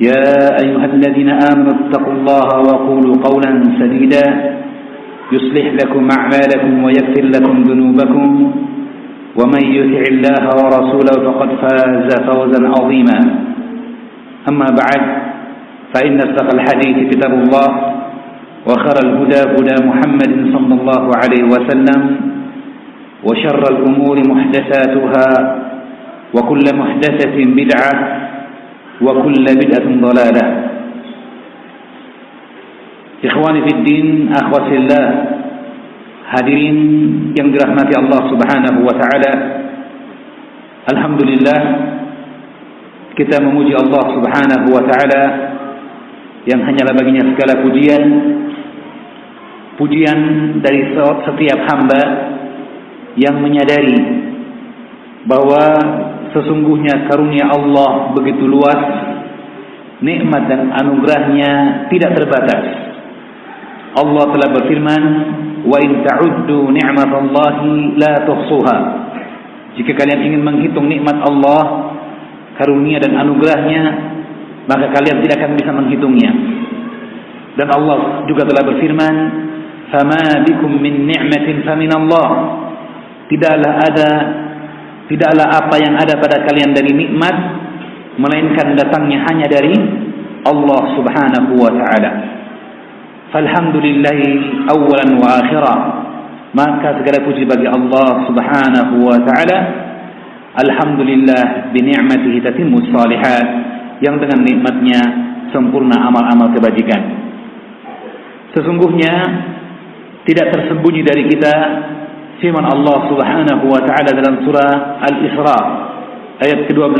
يا أيها الذين آمنوا اتقوا الله وقولوا قولا سديدا. يصلح لكم أعمالكم ويغفر لكم ذنوبكم. ومن يطع الله ورسوله فقد فاز فوزا عظيما. أما بعد فإن أصدق الحديث كتاب الله وخر الهدى هدى محمد صلى الله عليه وسلم وشر الأمور محدثاتها وكل محدثة بدعة وكل بدعة ضلالة إخواني في الدين أخوتي الله hadirin yang dirahmati Allah Subhanahu wa taala Alhamdulillah kita memuji Allah Subhanahu wa taala yang hanyalah baginya segala pujian pujian dari setiap hamba yang menyadari bahwa sesungguhnya karunia Allah begitu luas nikmat dan anugerahnya tidak terbatas. Allah telah berfirman wa in ta'uddu ni'matallahi la tuhsuha. Jika kalian ingin menghitung nikmat Allah karunia dan anugerahnya maka kalian tidak akan bisa menghitungnya. Dan Allah juga telah berfirman fama bikum min ni'matin faminallah tidaklah ada tidaklah apa yang ada pada kalian dari nikmat melainkan datangnya hanya dari Allah Subhanahu wa taala. Falhamdulillah awalan wa akhira. Maka segala puji bagi Allah Subhanahu wa taala. Alhamdulillah bi ni'matihi tatimmu salihat. Yang dengan nikmatnya sempurna amal-amal kebajikan. Sesungguhnya tidak tersembunyi dari kita firman Allah Subhanahu wa taala dalam surah Al-Isra. Ayat ke-12.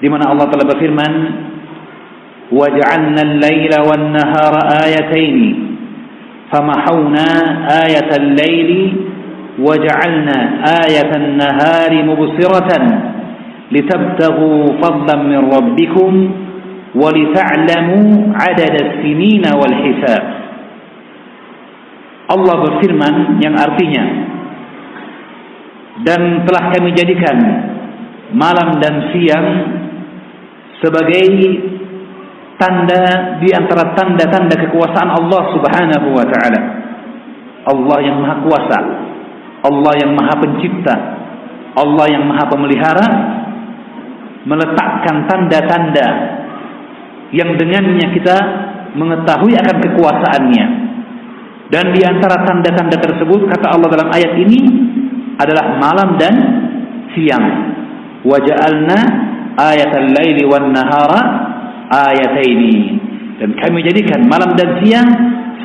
Di mana Allah telah berfirman وَجَعَلْنَا اللَّيْلَ وَالنَّهَارَ آيَتَيْنِ فَمَحَوْنَا آيَةَ اللَّيْلِ وَجَعَلْنَا آيَةَ النَّهَارِ مُبْصِرَةً لِتَبْتَغُوا فَضْلًا مِنْ رَبِّكُمْ وَلِتَعْلَمُوا عَدَدَ السِّنِينَ وَالْحِسَابِ Allah berfirman yang artinya dan telah kami jadikan malam dan siang sebagai tanda di antara tanda-tanda kekuasaan Allah Subhanahu wa taala. Allah yang Maha Kuasa, Allah yang Maha Pencipta, Allah yang Maha Pemelihara meletakkan tanda-tanda yang dengannya kita mengetahui akan kekuasaannya. Dan di antara tanda-tanda tersebut kata Allah dalam ayat ini adalah malam dan siang. Waja'alna ayatal laili wan nahara ayataini. Dan kami jadikan malam dan siang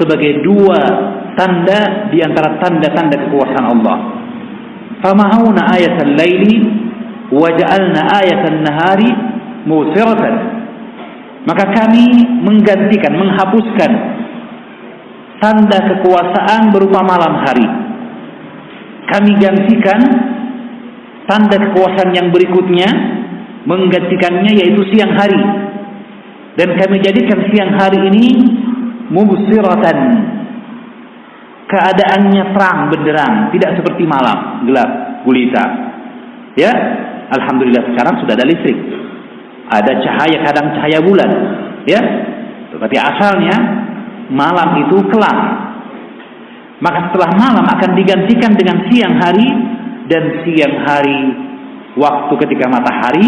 sebagai dua tanda di antara tanda-tanda kekuasaan Allah. Famahuna ayatal laili waja'alna ayatan nahari musiratan. Maka kami menggantikan, menghapuskan tanda kekuasaan berupa malam hari. Kami gantikan tanda kekuasaan yang berikutnya menggantikannya yaitu siang hari. Dan kami jadikan siang hari ini mubsiratan. Keadaannya terang benderang, tidak seperti malam, gelap, gulita. Ya, alhamdulillah sekarang sudah ada listrik. Ada cahaya kadang cahaya bulan, ya. Tetapi asalnya malam itu kelam. Maka setelah malam akan digantikan dengan siang hari dan siang hari waktu ketika matahari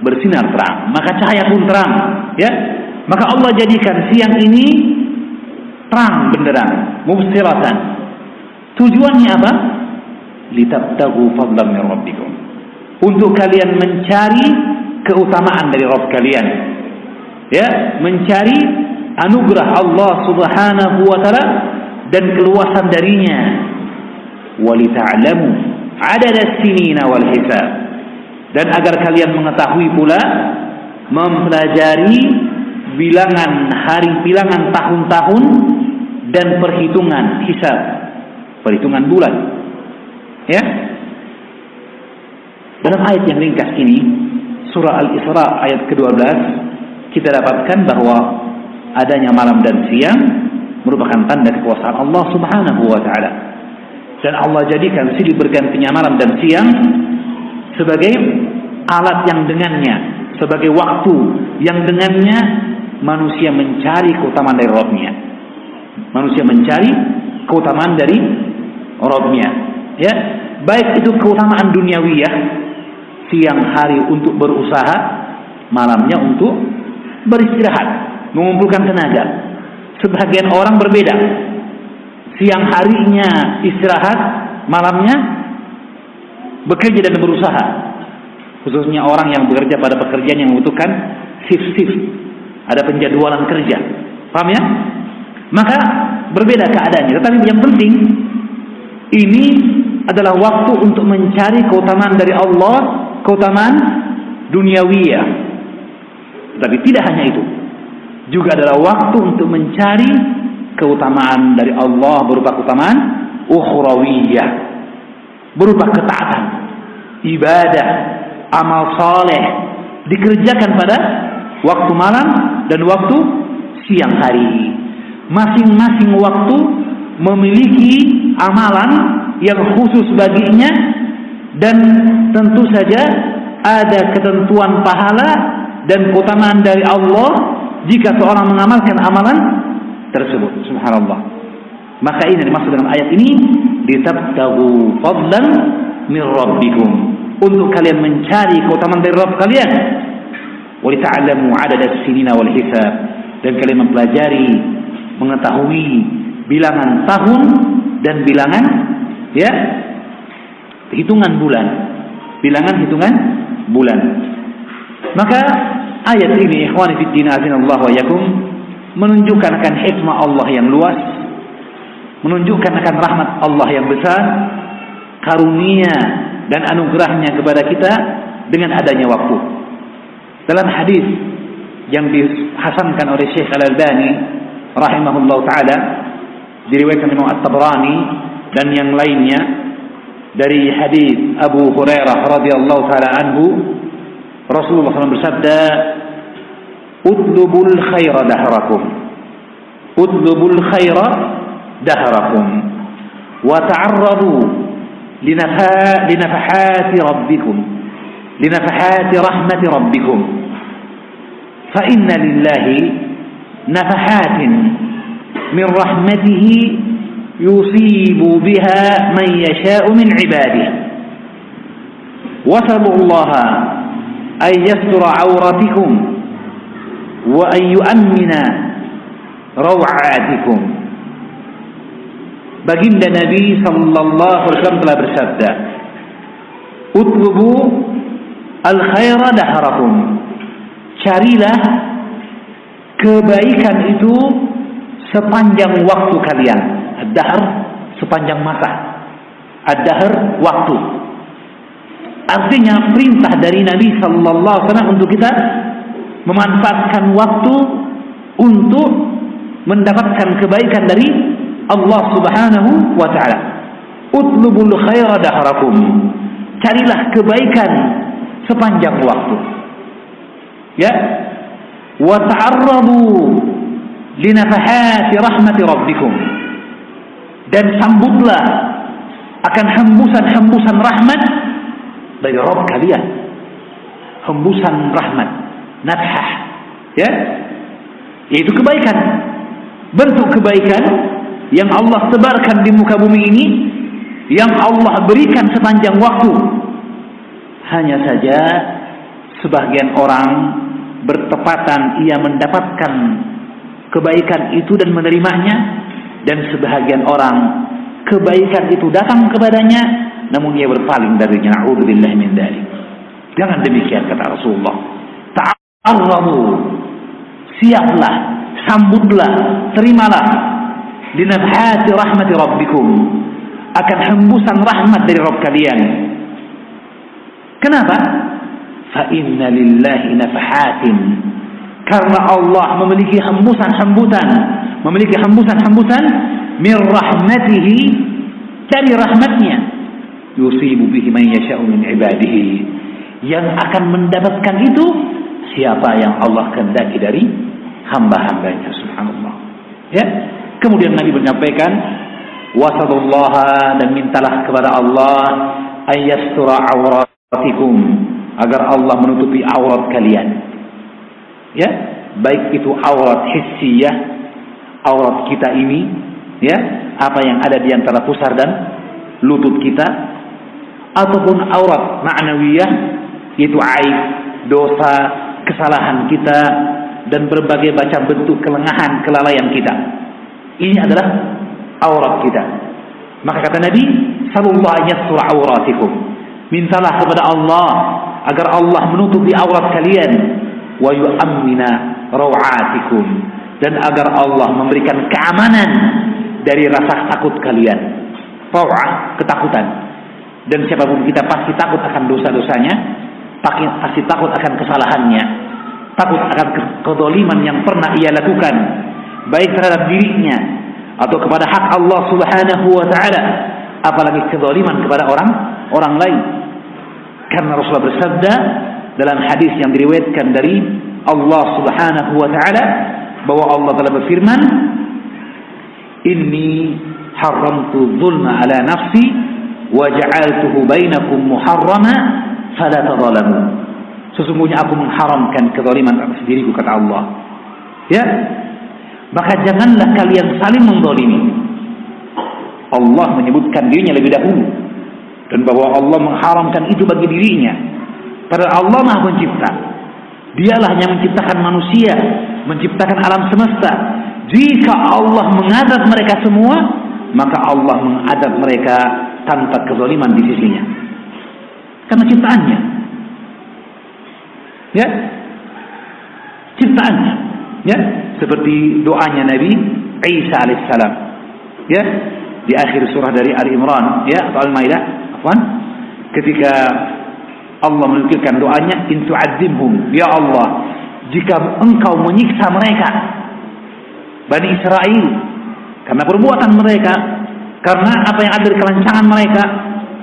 bersinar terang, maka cahaya pun terang, ya. Maka Allah jadikan siang ini terang benderang, mubsiratan. Tujuannya apa? Litabtagu fadlan min rabbikum. Untuk kalian mencari keutamaan dari Rabb kalian. Ya, mencari anugerah Allah Subhanahu wa taala dan keluasan darinya. Walita'lamu adada sinina wal hisab. Dan agar kalian mengetahui pula mempelajari bilangan hari, bilangan tahun-tahun dan perhitungan hisab, perhitungan bulan. Ya. Dalam ayat yang ringkas ini, surah Al-Isra ayat ke-12, kita dapatkan bahwa adanya malam dan siang merupakan tanda kekuasaan Allah Subhanahu wa taala. Dan Allah jadikan silih bergantinya malam dan siang sebagai alat yang dengannya, sebagai waktu yang dengannya manusia mencari keutamaan dari Rabbnya. Manusia mencari keutamaan dari Rabbnya. Ya, baik itu keutamaan duniawiyah siang hari untuk berusaha, malamnya untuk beristirahat, mengumpulkan tenaga. Sebagian orang berbeda. Siang harinya istirahat, malamnya bekerja dan berusaha. Khususnya orang yang bekerja pada pekerjaan yang membutuhkan shift-shift. Ada penjadwalan kerja. Paham ya? Maka berbeda keadaannya. Tetapi yang penting ini adalah waktu untuk mencari keutamaan dari Allah, keutamaan duniawiyah. Tetapi tidak hanya itu. Juga adalah waktu untuk mencari keutamaan dari Allah berupa keutamaan ukhrawiyah. Berupa ketaatan, ibadah, amal saleh dikerjakan pada waktu malam dan waktu siang hari. Masing-masing waktu memiliki amalan yang khusus baginya dan tentu saja ada ketentuan pahala dan keutamaan dari Allah jika seorang mengamalkan amalan tersebut. Subhanallah. Maka ini dimaksud dalam ayat ini ditabtagu fadlan min rabbikum untuk kalian mencari keutamaan dari Rabb kalian walita'lamu 'adada sinina wal hisab dan kalian mempelajari mengetahui bilangan tahun dan bilangan ya hitungan bulan bilangan hitungan bulan maka ayat ini ikhwani fi din Allah wa yakum menunjukkan akan hikmah Allah yang luas menunjukkan akan rahmat Allah yang besar karunia dan anugerahnya kepada kita dengan adanya waktu. Dalam hadis yang dihasankan oleh Syekh Al-Albani rahimahullah taala diriwayatkan Imam At-Tabrani dan yang lainnya dari hadis Abu Hurairah radhiyallahu taala anhu Rasulullah SAW bersabda Utlubul khaira dahrakum Utlubul khaira dahrakum wa ta'arradu linafahati rabbikum لنفحات رحمة ربكم فإن لله نفحات من رحمته يصيب بها من يشاء من عباده وسلوا الله ayyastura auratikum wa ayyu'ammina raw'atikum Baginda Nabi sallallahu alaihi wasallam telah bersabda Utlubu al khaira daharakum Carilah kebaikan itu sepanjang waktu kalian. Ad-dahr sepanjang masa. Ad-dahr waktu. Artinya perintah dari Nabi sallallahu alaihi wasallam untuk kita memanfaatkan waktu untuk mendapatkan kebaikan dari Allah Subhanahu wa taala. Utlubul khaira dahrakum. Carilah kebaikan sepanjang waktu. Ya. Wa ta'arradu linafahati rahmati rabbikum. Dan sambutlah akan hembusan-hembusan rahmat dari Rabb kalian. Hembusan rahmat, nafhah. Ya. Yaitu kebaikan. Bentuk kebaikan yang Allah sebarkan di muka bumi ini yang Allah berikan sepanjang waktu hanya saja sebagian orang bertepatan ia mendapatkan kebaikan itu dan menerimanya dan sebagian orang kebaikan itu datang kepadanya namun ia berpaling darinya. Naudzubillah min dzalik jangan demikian kata Rasulullah. Ta'arradu siaplah sambutlah terimalah. Dinafhati rahmati rabbikum. Akan hembusan rahmat dari Rabb kalian. Kenapa? Fa inna lillahi nafahatin. karena Allah memiliki hembusan-hembusan, memiliki hembusan-hembusan min rahmatihi. Dari rahmatnya yusibu bihi man yasha'u min ibadihi. Yang akan mendapatkan itu siapa yang Allah kehendaki dari hamba-hambanya subhanallah. Ya? Kemudian Nabi menyampaikan wasallallaha dan mintalah kepada Allah ayyastura awratikum agar Allah menutupi aurat kalian. Ya? Baik itu aurat hissiyah aurat kita ini ya? Apa yang ada di antara pusar dan lutut kita ataupun aurat ma'nawiyah itu aib dosa kesalahan kita dan berbagai macam bentuk kelengahan kelalaian kita. Ini adalah aurat kita. Maka kata Nabi sallallahu alaihi auratikum. Mintalah kepada Allah agar Allah menutupi aurat kalian. Wa yu'ammina rawatikum. Dan agar Allah memberikan keamanan dari rasa takut kalian. Rawah, ketakutan. Dan siapa pun kita pasti takut akan dosa-dosanya, pasti takut akan kesalahannya, takut akan kedoliman yang pernah ia lakukan, baik terhadap dirinya atau kepada hak Allah Subhanahu wa taala, apalagi kedoliman kepada orang orang lain. Karena Rasulullah bersabda, dalam hadis yang diriwayatkan dari Allah Subhanahu wa taala bahwa Allah telah berfirman Inni haramtu zulma ala nafsi Sesungguhnya aku mengharamkan kezaliman atas diriku kata Allah. Ya. Maka janganlah kalian saling menzalimi. Allah menyebutkan dirinya lebih dahulu dan bahwa Allah mengharamkan itu bagi dirinya Padahal Allah Maha Pencipta. Dialah yang menciptakan manusia, menciptakan alam semesta. Jika Allah mengadab mereka semua, maka Allah mengadab mereka tanpa kezaliman di sisinya. Karena ciptaannya. Ya. Ciptaannya. Ya, seperti doanya Nabi Isa alaihissalam. Ya, di akhir surah dari Ali Imran, ya, atau Al-Maidah, afwan, ketika Allah menukilkan doanya in tu'adzibhum ya Allah jika engkau menyiksa mereka Bani Israel karena perbuatan mereka karena apa yang ada di kelancangan mereka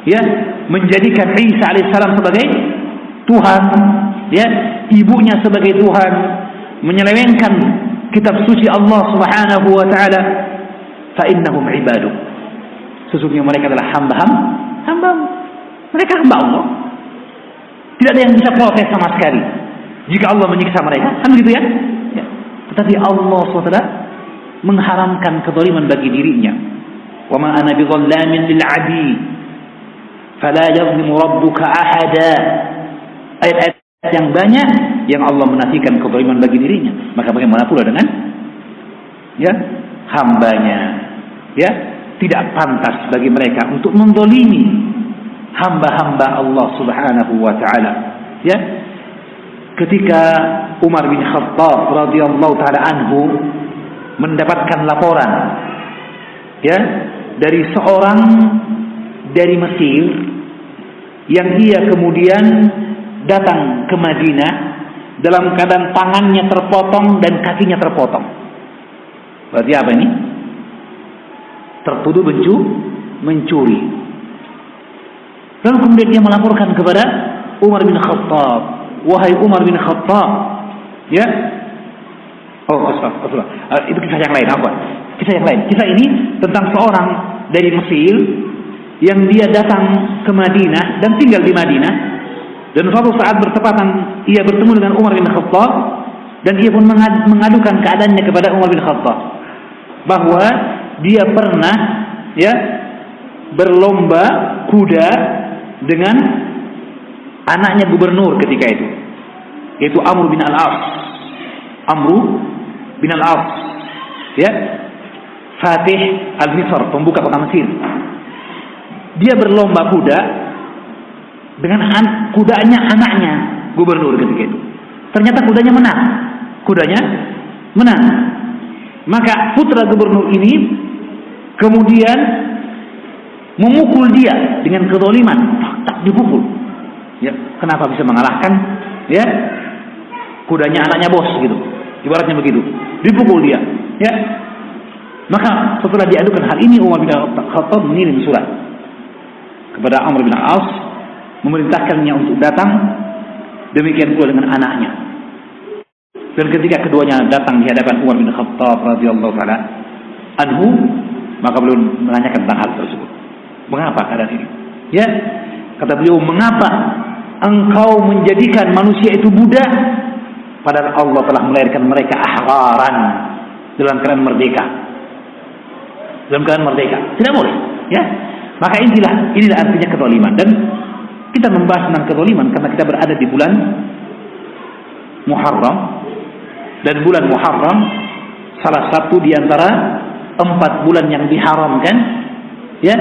ya menjadikan Isa alaihissalam sebagai Tuhan ya ibunya sebagai Tuhan menyelewengkan kitab suci Allah Subhanahu wa taala fa ibadu sesungguhnya mereka adalah hamba-hamba hamba mereka hamba Allah tidak ada yang bisa protes sama sekali. Jika Allah menyiksa mereka, kan begitu ya? ya. Tetapi Allah SWT mengharamkan kezaliman bagi dirinya. Ana bidhallamin lil 'adi. Fala yadhlimu rabbuka ahada. Ayat-ayat yang banyak yang Allah menafikan kezaliman bagi dirinya. Maka bagaimana pula dengan ya hambanya? Ya, tidak pantas bagi mereka untuk mendolimi hamba-hamba Allah Subhanahu wa taala. Ya. Ketika Umar bin Khattab radhiyallahu taala anhu mendapatkan laporan ya dari seorang dari Mesir yang ia kemudian datang ke Madinah dalam keadaan tangannya terpotong dan kakinya terpotong. Berarti apa ini? Tertuduh bencu, mencuri. Lalu kemudian dia melaporkan kepada Umar bin Khattab. Wahai Umar bin Khattab. Ya. Oh, astagfirullah. Uh, itu kisah yang lain. Apa? Kisah yang lain. Kisah ini tentang seorang dari Mesir yang dia datang ke Madinah dan tinggal di Madinah. Dan suatu saat bertepatan ia bertemu dengan Umar bin Khattab dan ia pun mengadukan keadaannya kepada Umar bin Khattab bahwa dia pernah ya berlomba kuda dengan anaknya gubernur ketika itu yaitu Amr bin Al-As Amr bin Al-As ya Fatih Al-Misr pembuka kota Mesir. Dia berlomba kuda dengan an kudanya anaknya gubernur ketika itu. Ternyata kudanya menang. Kudanya menang. Maka putra gubernur ini kemudian memukul dia dengan kedoliman tak dipukul. Ya kenapa bisa mengalahkan? Ya kudanya anaknya bos gitu. Ibaratnya begitu. Dipukul dia. Ya. Maka setelah diadukan hal ini Umar bin Khattab mengirim surat kepada Amr bin As memerintahkannya untuk datang demikian pula dengan anaknya. Dan ketika keduanya datang di hadapan Umar bin Khattab radhiyallahu taala anhu maka beliau menanyakan tentang hal tersebut. Mengapa keadaan ini? Ya, kata beliau, mengapa engkau menjadikan manusia itu budak padahal Allah telah melahirkan mereka ahraran dalam keadaan merdeka dalam keadaan merdeka. Tidak boleh ya. Maka inilah inilah artinya kezaliman. Dan kita membahas tentang kezaliman karena kita berada di bulan Muharram. Dan bulan Muharram salah satu di antara empat bulan yang diharamkan ya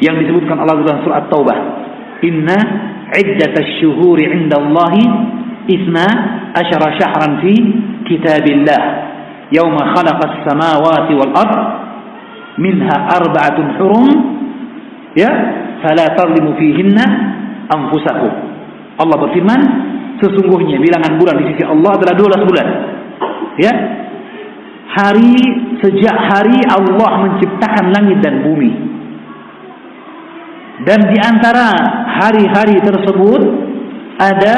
yang disebutkan Allah dalam surat Taubah inna iddatash syuhuri 'inda Allah isna asyara syahran fi kitabillah. Yawma khalaqas samawati wal ard minha arba'atun hurum ya fala tadlimu fihinna anfusakum. Allah berfirman sesungguhnya bilangan bulan di sisi Allah adalah 12 bulan ya. Hari sejak hari Allah menciptakan langit dan bumi. Dan di antara hari-hari tersebut ada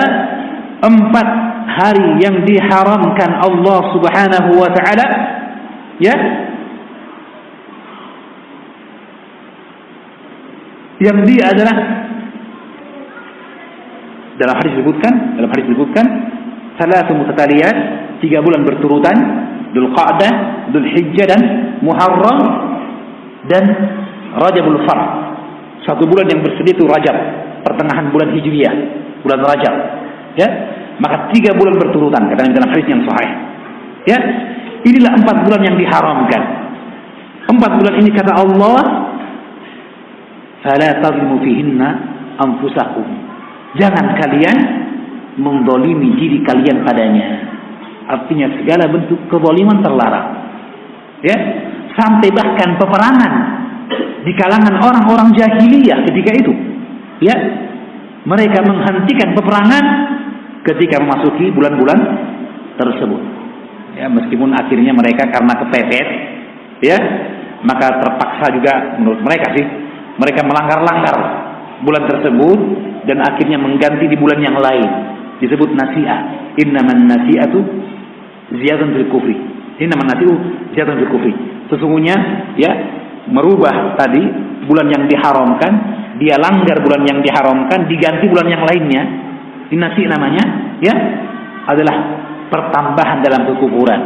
empat hari yang diharamkan Allah Subhanahu wa taala ya yang dia adalah dalam hadis disebutkan dalam hadis disebutkan salah mutataliyat tiga bulan berturutan Dhul Qa'dah, Dhul Hijjah dan Muharram dan Rajabul Fard. Satu bulan yang bersedih itu Rajab, pertengahan bulan Hijriah, bulan Rajab. Ya, maka tiga bulan berturutan kata dalam hadis yang sahih. Ya, inilah empat bulan yang diharamkan. Empat bulan ini kata Allah, "Fala tazlimu fihinna anfusakum." Jangan kalian mendolimi diri kalian padanya. Artinya segala bentuk kezaliman terlarang. Ya, sampai bahkan peperangan di kalangan orang-orang jahiliyah ketika itu. Ya, mereka menghentikan peperangan ketika memasuki bulan-bulan tersebut. Ya, meskipun akhirnya mereka karena kepepet, ya, maka terpaksa juga menurut mereka sih, mereka melanggar-langgar bulan tersebut dan akhirnya mengganti di bulan yang lain. Disebut nasi'ah. Innaman nasi'atu ziyadun fil kufri. Innaman nasi'u ziyadun fil kufri. Sesungguhnya ya merubah tadi bulan yang diharamkan, dia langgar bulan yang diharamkan, diganti bulan yang lainnya. Nasi namanya, ya, adalah pertambahan dalam kekufuran.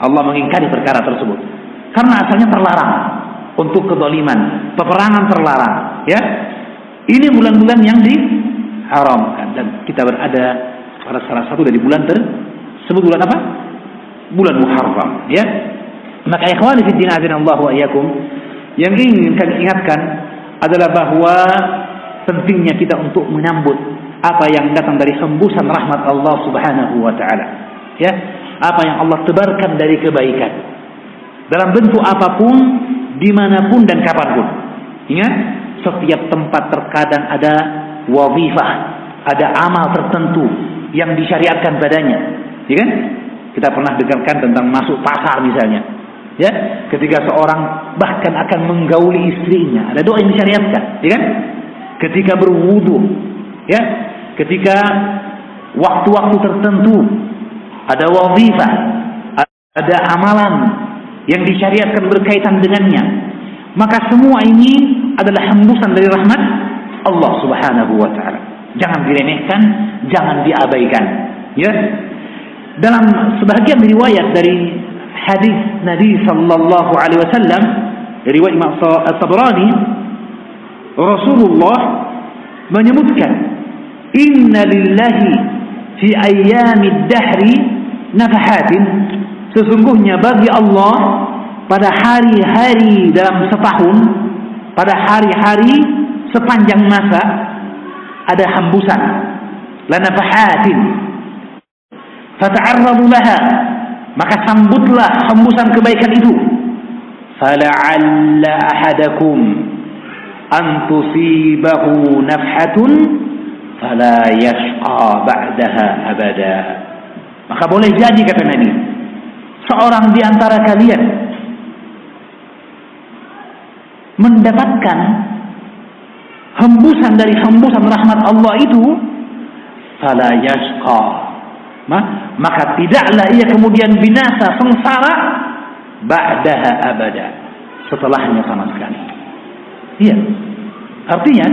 Allah mengingkari perkara tersebut. Karena asalnya terlarang untuk kedoliman, peperangan terlarang, ya. Ini bulan-bulan yang diharamkan dan kita berada pada salah satu dari bulan tersebut bulan apa? Bulan Muharram, ya. Maka ikhwani fi din Allah wa iyyakum yang ingin kami ingatkan adalah bahwa pentingnya kita untuk menyambut apa yang datang dari hembusan rahmat Allah Subhanahu wa taala. Ya, apa yang Allah tebarkan dari kebaikan. Dalam bentuk apa pun, di mana pun dan kapan pun. Ingat, setiap tempat terkadang ada wazifah, ada amal tertentu yang disyariatkan padanya. Ya kan? Kita pernah dengarkan tentang masuk pasar misalnya. Ya, ketika seorang bahkan akan menggauli istrinya, ada doa yang disyariatkan, ya kan? Ketika berwudu, ya, ketika waktu-waktu tertentu ada wazifah, ada amalan yang disyariatkan berkaitan dengannya. Maka semua ini adalah hembusan dari rahmat Allah Subhanahu wa taala. Jangan diremehkan, jangan diabaikan. Ya. Dalam sebagian riwayat dari hadis Nabi sallallahu alaihi wasallam riwayat Imam Tabrani Rasulullah menyebutkan inna lillahi fi ayyamid dahri nafahatin sesungguhnya bagi Allah pada hari-hari dalam setahun pada hari-hari sepanjang masa ada hembusan. La nafahatin fata'arradu laha. Maka sambutlah hembusan kebaikan itu. Fala'alla ahadakum an tusibahu nafhatun fala yashqa ba'daha abada. Maka boleh jadi kata Nabi, seorang di antara kalian mendapatkan hembusan dari hembusan rahmat Allah itu fala yashqa. Maka tidaklah ia kemudian binasa sengsara ba'daha abada setelahnya sama sekali. Iya. Artinya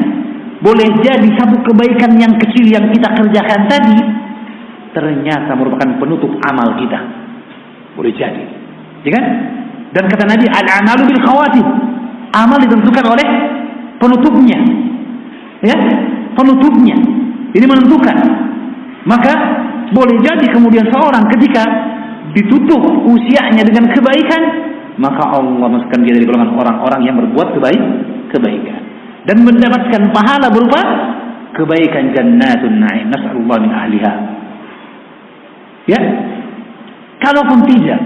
boleh jadi satu kebaikan yang kecil yang kita kerjakan tadi ternyata merupakan penutup amal kita boleh jadi. Ya kan? Dan kata Nabi al-amalu bil khawatim. Amal ditentukan oleh penutupnya. Ya? Penutupnya. Ini menentukan. Maka boleh jadi kemudian seorang ketika ditutup usianya dengan kebaikan maka Allah masukkan dia dari golongan orang-orang yang berbuat kebaik kebaikan. Dan mendapatkan pahala berupa kebaikan jannatun na'im. Nas'alullah min ahliha. Ya kalaupun tidak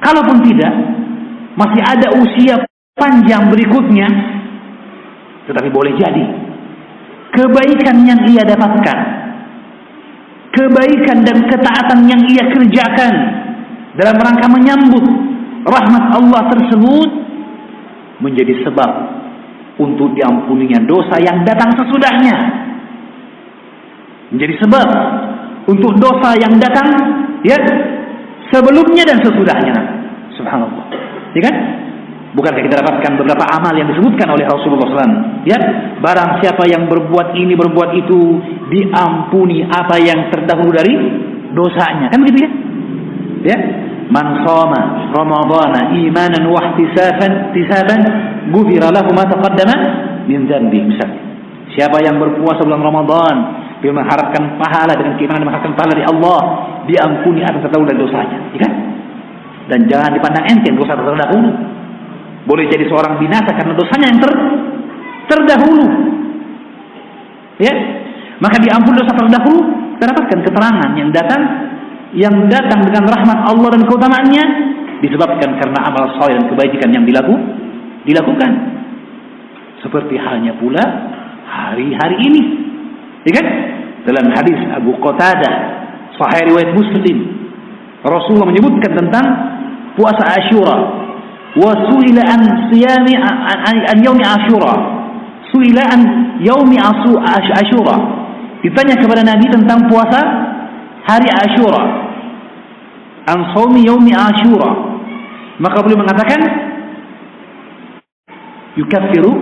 kalaupun tidak masih ada usia panjang berikutnya tetapi boleh jadi kebaikan yang ia dapatkan, kebaikan dan ketaatan yang ia kerjakan dalam rangka menyambut rahmat Allah tersebut menjadi sebab untuk diampuninya dosa yang datang sesudahnya. Menjadi sebab untuk dosa yang datang ya sebelumnya dan sesudahnya. Subhanallah. Ya kan? Bukankah kita dapatkan beberapa amal yang disebutkan oleh Rasulullah SAW? Ya, barang siapa yang berbuat ini, berbuat itu, diampuni apa yang terdahulu dari dosanya. Kan begitu ya? Ya, man shoma imanan wa ihtisaban tisaban ghufira lahu ma taqaddama min dhanbi misalnya siapa yang berpuasa bulan Ramadan dia mengharapkan pahala dengan keimanan mengharapkan pahala dari Allah diampuni yang terdahulu dari dosanya ya kan dan jangan dipandang enteng dosa terdahulu boleh jadi seorang binasa karena dosanya yang ter, terdahulu. Ya, maka diampun dosa terdahulu. Kita dapatkan keterangan yang datang yang datang dengan rahmat Allah dan keutamaannya disebabkan karena amal saleh dan kebajikan yang dilaku, dilakukan. Seperti halnya pula hari-hari ini. Ya kan? Dalam hadis Abu Qatadah Sahih riwayat Muslim. Rasulullah menyebutkan tentang puasa Ashura. Wasuila an siyami an yomi Ashura. Su'ila an as Ashura. Ditanya kepada Nabi tentang puasa hari Ashura. An sawmi yomi Ashura. Maka beliau mengatakan yukafiru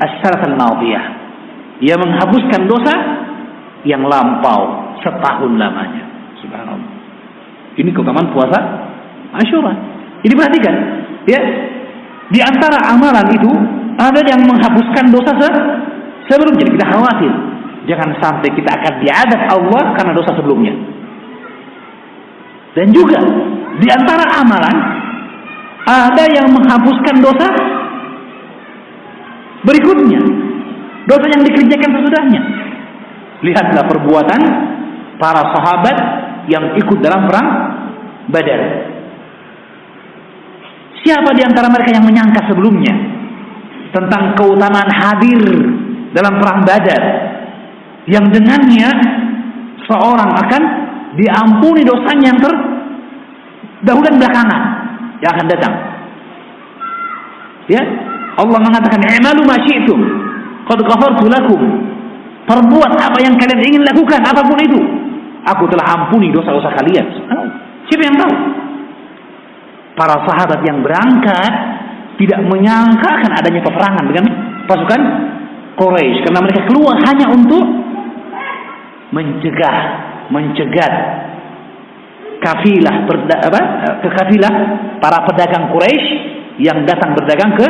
as-salaf al-madiyah. Ia menghapuskan dosa yang lampau setahun lamanya subhanallah ini keutamaan puasa Ashura ini perhatikan Ya, di antara amalan itu ada yang menghapuskan dosa se sebelum jadi kita khawatir jangan sampai kita akan diadab Allah karena dosa sebelumnya. Dan juga di antara amalan ada yang menghapuskan dosa berikutnya. Dosa yang dikerjakan sesudahnya. Lihatlah perbuatan para sahabat yang ikut dalam perang Badar. Siapa di antara mereka yang menyangka sebelumnya tentang keutamaan hadir dalam perang Badar yang dengannya seorang akan diampuni dosanya yang terdahulu dan belakangan yang akan datang. Ya, Allah mengatakan "I'malu ma syi'tum qad ghafartu lakum." Perbuat apa yang kalian ingin lakukan apa pun itu. Aku telah ampuni dosa-dosa kalian. Siapa yang tahu? para sahabat yang berangkat tidak menyangka akan adanya peperangan dengan pasukan Quraisy karena mereka keluar hanya untuk mencegah mencegat kafilah apa, ke kafilah para pedagang Quraisy yang datang berdagang ke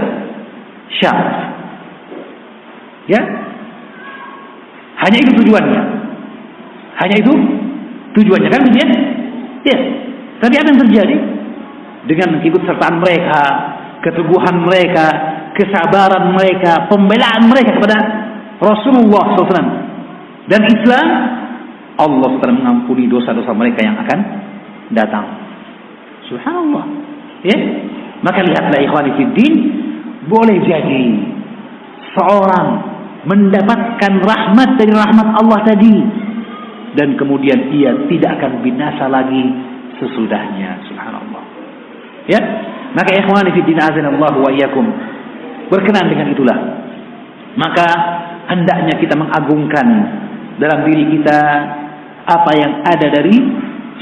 Syam. Ya. Hanya itu tujuannya. Hanya itu tujuannya kan ya? Ya. Tadi apa yang terjadi? dengan ikut sertaan mereka, keteguhan mereka, kesabaran mereka, pembelaan mereka kepada Rasulullah SAW dan Islam, Allah SWT mengampuni dosa-dosa mereka yang akan datang. Subhanallah. Ya, maka lihatlah ikhwan fiddin, boleh jadi seorang mendapatkan rahmat dari rahmat Allah tadi dan kemudian ia tidak akan binasa lagi sesudahnya. Subhanallah. Ya? Maka ikhwani fi din wa iyyakum. Berkenan dengan itulah. Maka hendaknya kita mengagungkan dalam diri kita apa yang ada dari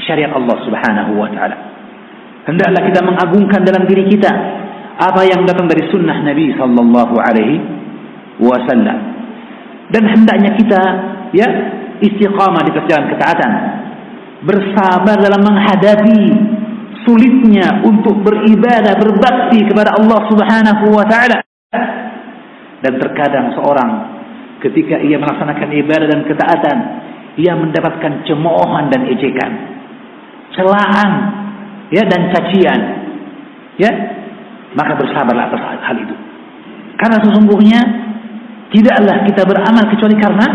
syariat Allah Subhanahu wa taala. Hendaklah kita mengagungkan dalam diri kita apa yang datang dari sunnah Nabi sallallahu alaihi wasallam. Dan hendaknya kita ya istiqamah di jalan ketaatan. Bersabar dalam menghadapi sulitnya untuk beribadah berbakti kepada Allah Subhanahu wa taala. Dan terkadang seorang ketika ia melaksanakan ibadah dan ketaatan ia mendapatkan cemoohan dan ejekan. Celaan ya dan cacian ya. Maka bersabarlah atas hal itu. Karena sesungguhnya tidaklah kita beramal kecuali karena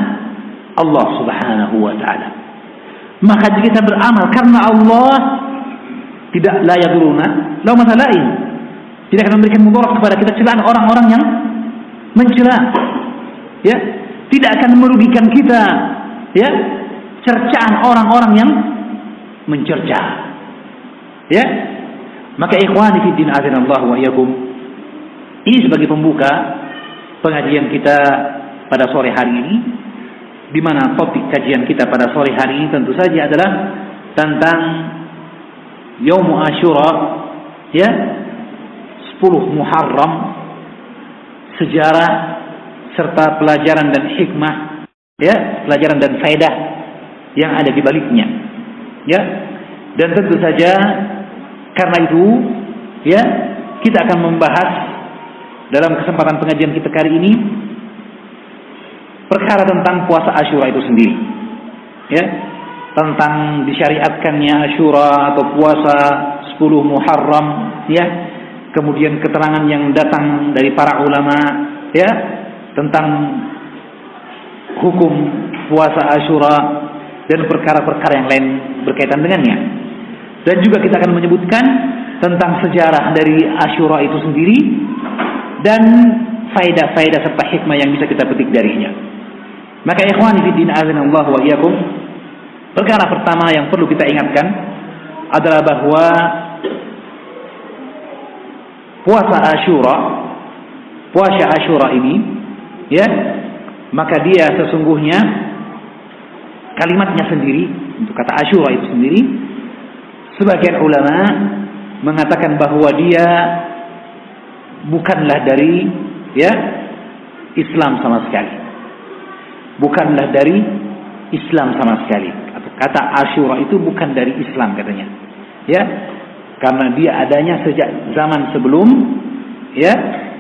Allah Subhanahu wa taala. Maka jika kita beramal karena Allah tidak la yaduruna law lain. Tidak akan memberikan mudarat kepada kita celaan orang-orang yang mencela. Ya, tidak akan merugikan kita. Ya, cercaan orang-orang yang mencerca. Ya. Maka ikhwani fi din Allah wa iyyakum. Ini sebagai pembuka pengajian kita pada sore hari ini di mana topik kajian kita pada sore hari ini tentu saja adalah tentang Yaum Ashura ya 10 Muharram sejarah serta pelajaran dan hikmah ya pelajaran dan faedah yang ada di baliknya ya. Dan tentu saja karena itu ya kita akan membahas dalam kesempatan pengajian kita kali ini perkara tentang puasa Asyura itu sendiri. Ya, tentang disyariatkannya Asyura atau puasa 10 Muharram, ya. Kemudian keterangan yang datang dari para ulama, ya, tentang hukum puasa Asyura dan perkara-perkara yang lain berkaitan dengannya. Dan juga kita akan menyebutkan tentang sejarah dari Asyura itu sendiri dan faedah-faedah serta hikmah yang bisa kita petik darinya. Maka ikhwani fi din Allah wa iyyakum, perkara pertama yang perlu kita ingatkan adalah bahwa puasa Asyura, puasa Asyura ini ya, maka dia sesungguhnya kalimatnya sendiri untuk kata Asyura itu sendiri sebagian ulama mengatakan bahwa dia bukanlah dari ya Islam sama sekali bukanlah dari Islam sama sekali. Atau kata Ashura itu bukan dari Islam katanya. Ya, karena dia adanya sejak zaman sebelum ya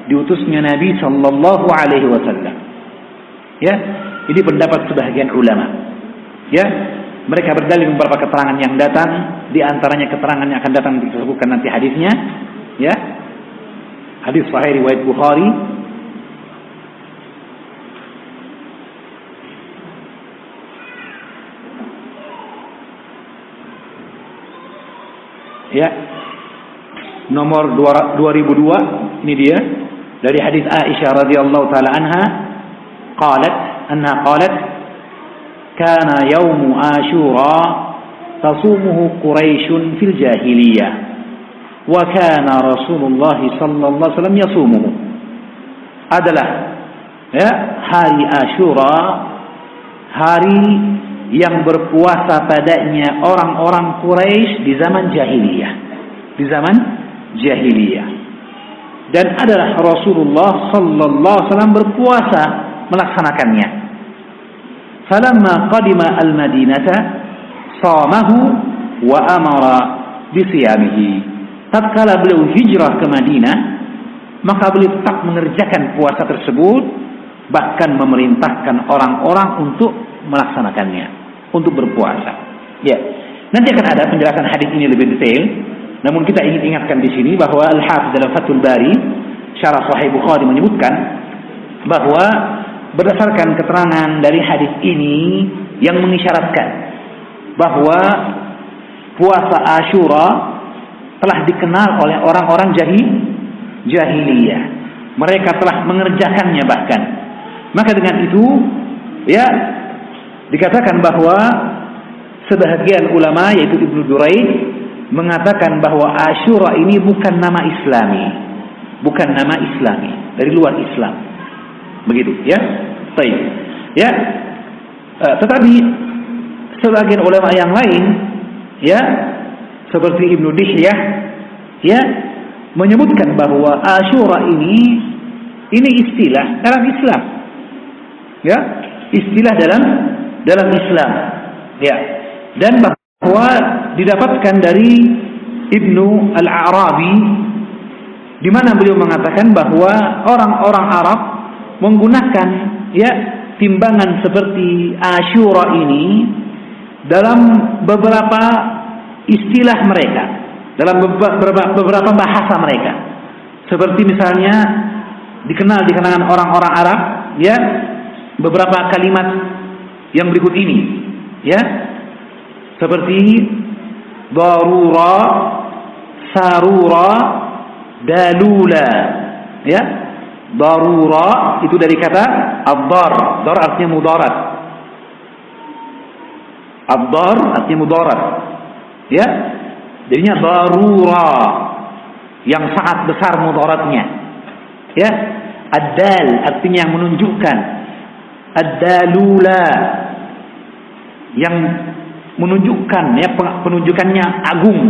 diutusnya Nabi Shallallahu Alaihi Wasallam. Ya, ini pendapat sebagian ulama. Ya, mereka berdalil beberapa keterangan yang datang, di antaranya keterangan yang akan datang disebutkan nanti hadisnya. Ya, hadis Sahih riwayat Bukhari ya nomor 2002 ini dia dari hadis Aisyah radhiyallahu taala anha qalat anha qalat kana yaum ashura tasumuhu quraish fil jahiliyah wa kana rasulullah sallallahu alaihi wasallam yasumuhu adalah ya hari Ashura hari yang berpuasa padanya orang-orang Quraisy di zaman jahiliyah. Di zaman jahiliyah. Dan adalah Rasulullah sallallahu alaihi wasallam berpuasa melaksanakannya. Falamma qadima al-Madinata samahu wa amara bisiyamihi. Tatkala beliau hijrah ke Madinah, maka beliau tetap mengerjakan puasa tersebut bahkan memerintahkan orang-orang untuk melaksanakannya untuk berpuasa. Ya. Nanti akan ada penjelasan hadis ini lebih detail. Namun kita ingin ingatkan di sini bahwa Al-Hafiz dalam Fathul Bari Syarah Sahih Bukhari menyebutkan bahwa berdasarkan keterangan dari hadis ini yang mengisyaratkan bahwa puasa Ashura telah dikenal oleh orang-orang jahil jahiliyah. Mereka telah mengerjakannya bahkan. Maka dengan itu ya dikatakan bahwa sebahagian ulama yaitu Ibnu Duraid mengatakan bahwa Ashura ini bukan nama Islami, bukan nama Islami dari luar Islam. Begitu, ya. Baik. Ya. Uh, tetapi sebagian ulama yang lain ya seperti Ibnu Dihyah ya menyebutkan bahwa Ashura ini ini istilah dalam Islam. Ya, istilah dalam dalam Islam. Ya. Dan bahwa didapatkan dari Ibnu Al-Arabi di mana beliau mengatakan bahwa orang-orang Arab menggunakan ya timbangan seperti Ashura ini dalam beberapa istilah mereka, dalam beberapa bahasa mereka. Seperti misalnya dikenal di kalangan orang-orang Arab, ya, beberapa kalimat yang berikut ini, ya. Seperti darura, sarura, dalula, ya. Darura itu dari kata ad-dar. Dar artinya mudarat. Ad-dar artinya mudarat. Ya. Jadinya darura yang sangat besar mudaratnya. Ya. Ad-dal artinya yang menunjukkan. Ad-dalula yang menunjukkan ya penunjukannya agung.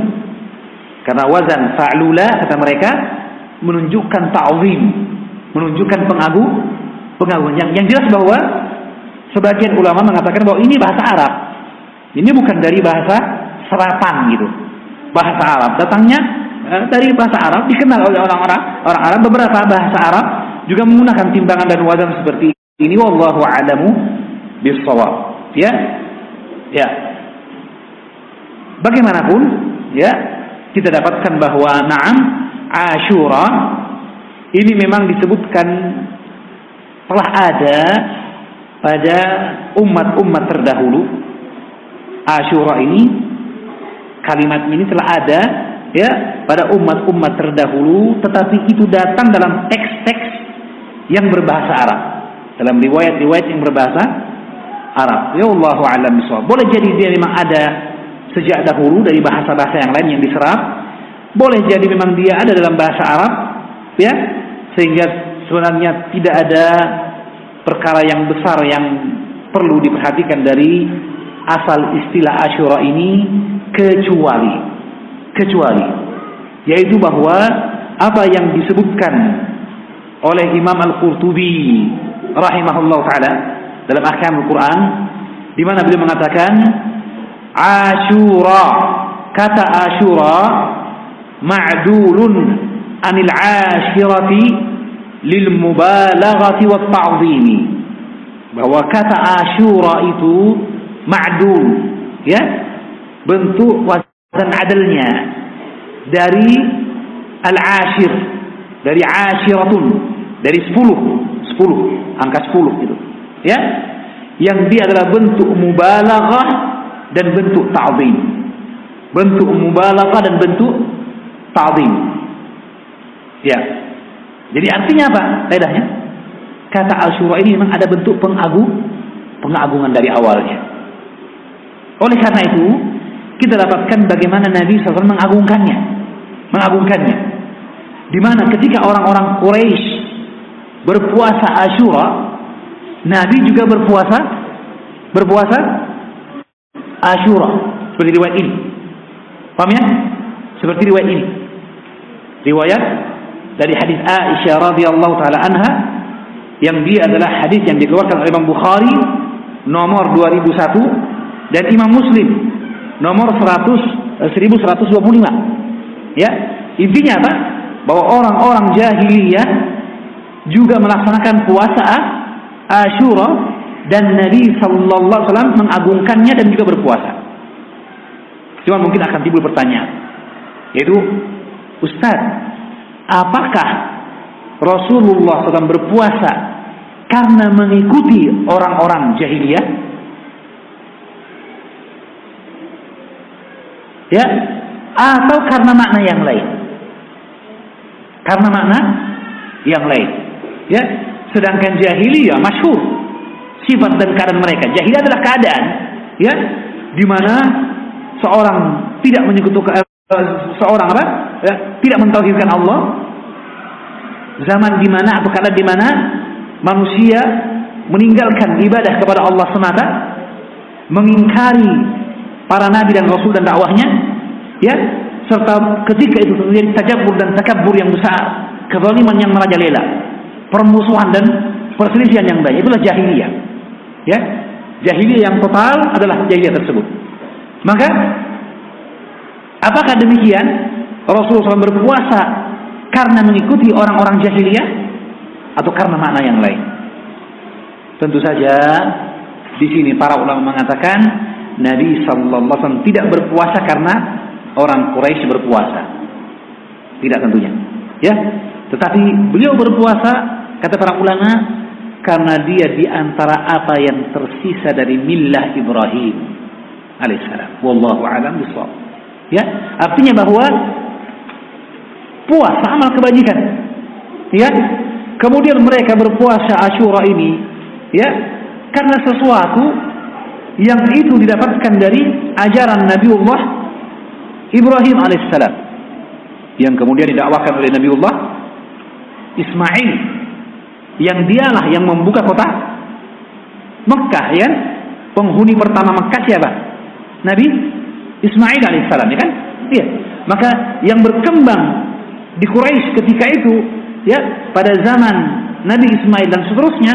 Karena wazan fa'lula kata mereka menunjukkan ta'zim, menunjukkan pengagung, pengagungan. Yang, yang jelas bahwa sebagian ulama mengatakan bahwa ini bahasa Arab. Ini bukan dari bahasa serapan gitu. Bahasa Arab datangnya eh, dari bahasa Arab dikenal oleh orang-orang orang Arab beberapa bahasa Arab juga menggunakan timbangan dan wazan seperti ini wallahu a'lamu bissawab. Ya. Ya. Bagaimanapun ya kita dapatkan bahwa na'am Ashura ini memang disebutkan telah ada pada umat-umat terdahulu. Ashura ini kalimat ini telah ada ya pada umat-umat terdahulu tetapi itu datang dalam teks-teks yang berbahasa Arab. Dalam riwayat-riwayat yang berbahasa Arab. Ya Allah a'lam Boleh jadi dia memang ada sejak dahulu dari bahasa-bahasa yang lain yang diserap. Boleh jadi memang dia ada dalam bahasa Arab ya sehingga sebenarnya tidak ada perkara yang besar yang perlu diperhatikan dari asal istilah Ashura ini kecuali kecuali yaitu bahwa apa yang disebutkan oleh Imam Al-Qurtubi rahimahullah taala dalam ahkam Al-Qur'an di mana beliau mengatakan Ashura kata Ashura ma'dulun anil ashirati lil mubalaghati wat ta'zimi. Bahwa kata Ashura itu ma'dul ya bentuk wazan adalnya dari al-ashir dari ashiratun dari 10 10 angka 10 itu ya? Yang dia adalah bentuk mubalaghah dan bentuk ta'zim. Bentuk mubalaghah dan bentuk ta'zim. Ya. Jadi artinya apa? Faedahnya? Kata Ashura ini memang ada bentuk pengagung pengagungan dari awalnya. Oleh karena itu kita dapatkan bagaimana Nabi SAW mengagungkannya. Mengagungkannya. Di mana ketika orang-orang Quraisy berpuasa Ashura Nabi juga berpuasa? Berpuasa? Ashura seperti riwayat ini. Paham ya? Seperti riwayat ini. Riwayat dari hadis Aisyah radhiyallahu taala anha yang dia adalah hadis yang dikeluarkan oleh Imam Bukhari nomor 2001 dan Imam Muslim nomor 100 1125 ya intinya apa? Bahwa orang-orang jahiliyah juga melaksanakan puasa Ashura dan Nabi sallallahu alaihi wasallam mengagungkannya dan juga berpuasa. Cuma mungkin akan timbul pertanyaan yaitu Ustaz, apakah Rasulullah SAW berpuasa karena mengikuti orang-orang jahiliyah? Ya, atau karena makna yang lain? Karena makna yang lain. Ya, sedangkan jahiliyah masyhur sifat dan keadaan mereka. Jahiliyah adalah keadaan, ya. di mana seorang tidak menyekutukan uh, seorang apa? Ya, tidak mentauhidkan Allah. Zaman di mana atau keadaan di mana manusia meninggalkan ibadah kepada Allah semata, mengingkari para nabi dan rasul dan dakwahnya, ya, serta ketika itu terjadi tajabur dan takabur yang besar, kezaliman yang merajalela, permusuhan dan perselisihan yang banyak, itulah jahiliyah. Ya, jahiliyah yang total adalah jahiliyah tersebut. Maka apakah demikian Rasulullah SAW berpuasa karena mengikuti orang-orang jahiliyah atau karena makna yang lain? Tentu saja di sini para ulama mengatakan Nabi sallallahu alaihi wasallam tidak berpuasa karena orang Quraisy berpuasa. Tidak tentunya. Ya. Tetapi beliau berpuasa kata para ulama karena dia di antara apa yang tersisa dari millah Ibrahim alaihissalam. Wallahu a'lam bishawab. Ya, artinya bahwa puasa amal kebajikan. Ya. Kemudian mereka berpuasa Asyura ini ya karena sesuatu yang itu didapatkan dari ajaran Nabiullah Ibrahim alaihissalam yang kemudian didakwakan oleh Nabiullah Ismail yang dialah yang membuka kota Mekah ya penghuni pertama Mekah siapa Nabi Ismail alaihissalam ya kan iya maka yang berkembang di Quraisy ketika itu ya pada zaman Nabi Ismail dan seterusnya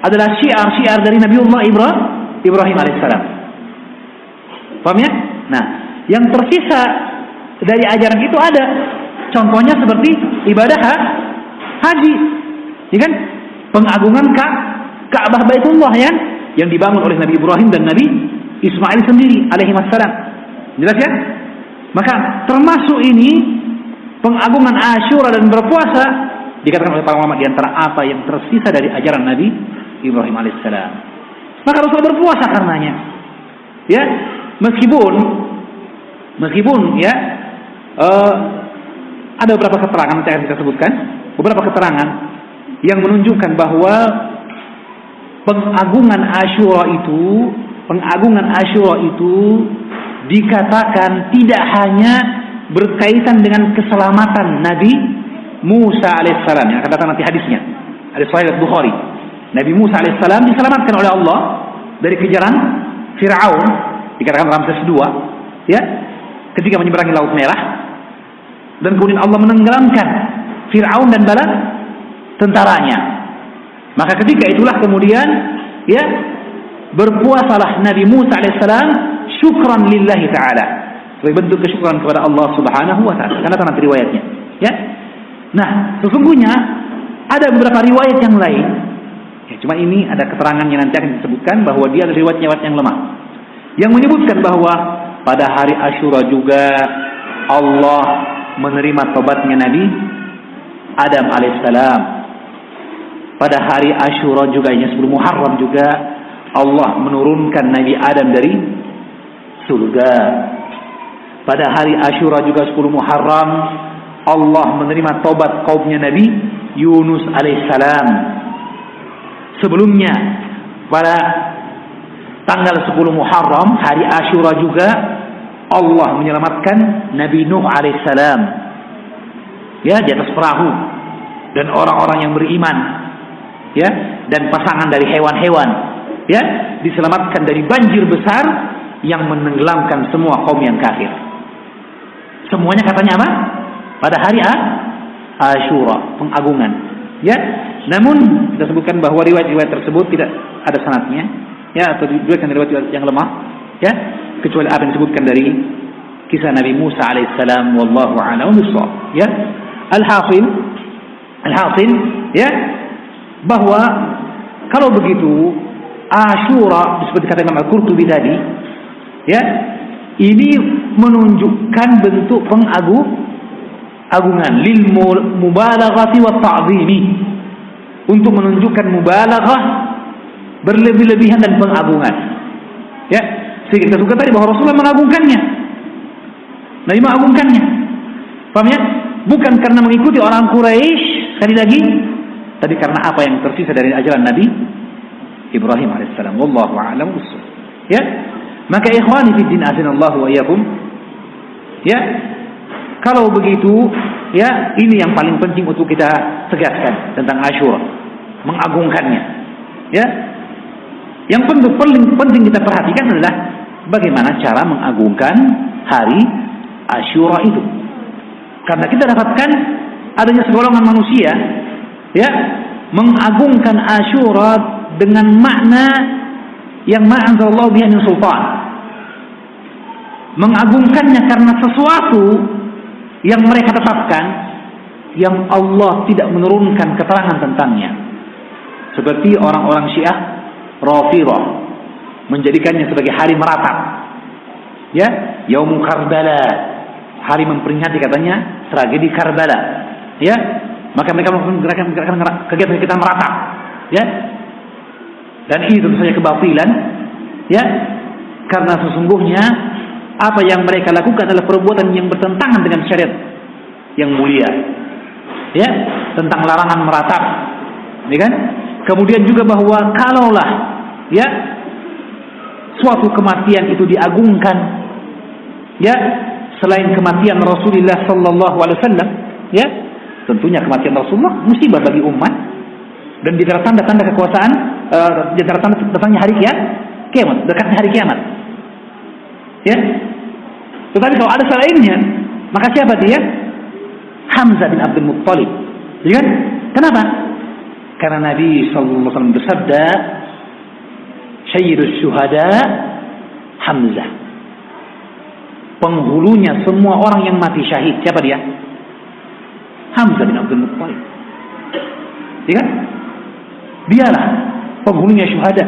adalah syiar-syiar dari Nabiullah Ibrahim Ibrahim alaihissalam. Paham ya? Nah, yang tersisa dari ajaran itu ada. Contohnya seperti ibadah? Haji. Ya kan? Pengagungan Ka Ka'bah Baitullah ya, yang dibangun oleh Nabi Ibrahim dan Nabi Ismail sendiri alaihi wassalam. Jelas ya? Maka termasuk ini pengagungan Asyura dan berpuasa dikatakan oleh para ulama di antara apa yang tersisa dari ajaran Nabi Ibrahim alaihissalam. Maka Rasul berpuasa karenanya. Ya, meskipun meskipun ya uh, ada beberapa keterangan yang akan kita sebutkan, beberapa keterangan yang menunjukkan bahwa pengagungan Asyura itu, pengagungan Asyura itu dikatakan tidak hanya berkaitan dengan keselamatan Nabi Musa alaihissalam yang akan datang nanti hadisnya. Hadis Sahih Bukhari. Nabi Musa alaihissalam diselamatkan oleh Allah dari kejaran Fir'aun dikatakan Ramses II ya ketika menyeberangi Laut Merah dan kemudian Allah menenggelamkan Fir'aun dan bala tentaranya. Maka ketika itulah kemudian ya berpuasalah Nabi Musa alaihissalam syukran lillahi ta'ala. Sebagai bentuk kesyukuran kepada Allah subhanahu wa ta'ala. Karena nanti riwayatnya ya. Nah sesungguhnya ada beberapa riwayat yang lain. Ya, cuma ini ada keterangan yang nanti akan disebutkan bahwa dia ada riwayat-riwayat yang lemah. Yang menyebutkan bahwa pada hari Ashura juga Allah menerima tobatnya Nabi Adam alaihissalam. Pada hari Ashura juga ini sebelum Muharram juga Allah menurunkan Nabi Adam dari surga. Pada hari Ashura juga 10 Muharram Allah menerima tobat kaumnya Nabi Yunus alaihissalam sebelumnya pada tanggal 10 Muharram hari Ashura juga Allah menyelamatkan Nabi Nuh alaihissalam. Ya di atas perahu. Dan orang-orang yang beriman. Ya dan pasangan dari hewan-hewan. Ya diselamatkan dari banjir besar yang menenggelamkan semua kaum yang kafir. Semuanya katanya apa? Pada hari Ashura pengagungan. Ya namun kita sebutkan bahwa riwayat-riwayat tersebut tidak ada sanatnya, ya atau diriwayatkan riwayat yang lemah, ya kecuali apa yang disebutkan dari kisah Nabi Musa alaihissalam wallahu a'lam ya. Al-hasil al-hasil ya bahwa kalau begitu Ashura seperti kata Imam Al-Qurtubi tadi ya ini menunjukkan bentuk pengagung agungan. Lil mubalaghati wa ta'zimi. Untuk menunjukkan mubalaghah berlebih-lebihan dan pengagungan. Ya, kita suka tadi bahwa Rasulullah mengagungkannya. Nabi mengagungkannya. Paham ya? Bukan karena mengikuti orang Quraisy sekali lagi, tapi karena apa yang tersisa dari ajaran Nabi Ibrahim alaihissalam. Wallahu a'lam Ya. Maka ikhwani fi din azinallahu wa iyyakum. Ya. Kalau begitu, ya ini yang paling penting untuk kita tegaskan tentang Asyura, mengagungkannya. Ya. Yang penting, paling penting kita perhatikan adalah bagaimana cara mengagungkan hari Asyura itu. Karena kita dapatkan adanya segolongan manusia ya mengagungkan Asyura dengan makna yang ma'anzalallahu biha min sultan. Mengagungkannya karena sesuatu yang mereka tetapkan yang Allah tidak menurunkan keterangan tentangnya. Seperti orang-orang Syiah Rafidhah menjadikannya sebagai hari meratap. Ya, Yaumul Karbala. Hari memperingati katanya tragedi Karbala. Ya, maka mereka melakukan gerakan kegiatan kita meratap. Ya. Dan ini tentu saja kebatilan. Ya. Karena sesungguhnya apa yang mereka lakukan adalah perbuatan yang bertentangan dengan syariat yang mulia. Ya, tentang larangan meratap. Ya kan? Kemudian juga bahwa kalaulah ya suatu kematian itu diagungkan ya selain kematian Rasulullah sallallahu alaihi wasallam ya tentunya kematian Rasulullah musibah bagi umat. Dan di tanda-tanda kekuasaan uh, di tanda datangnya hari kiamat kiamat dekatnya hari kiamat. Ya tetapi kalau ada selainnya maka siapa dia? Hamzah bin Abdul Muttalib. Ya kan? Kenapa? Karena Nabi sallallahu alaihi wasallam bersabda Sayyidus Syuhada Hamzah penghulunya semua orang yang mati syahid siapa dia Hamzah bin Abdul Muttalib. Ya kan? Dialah penghulunya syuhada.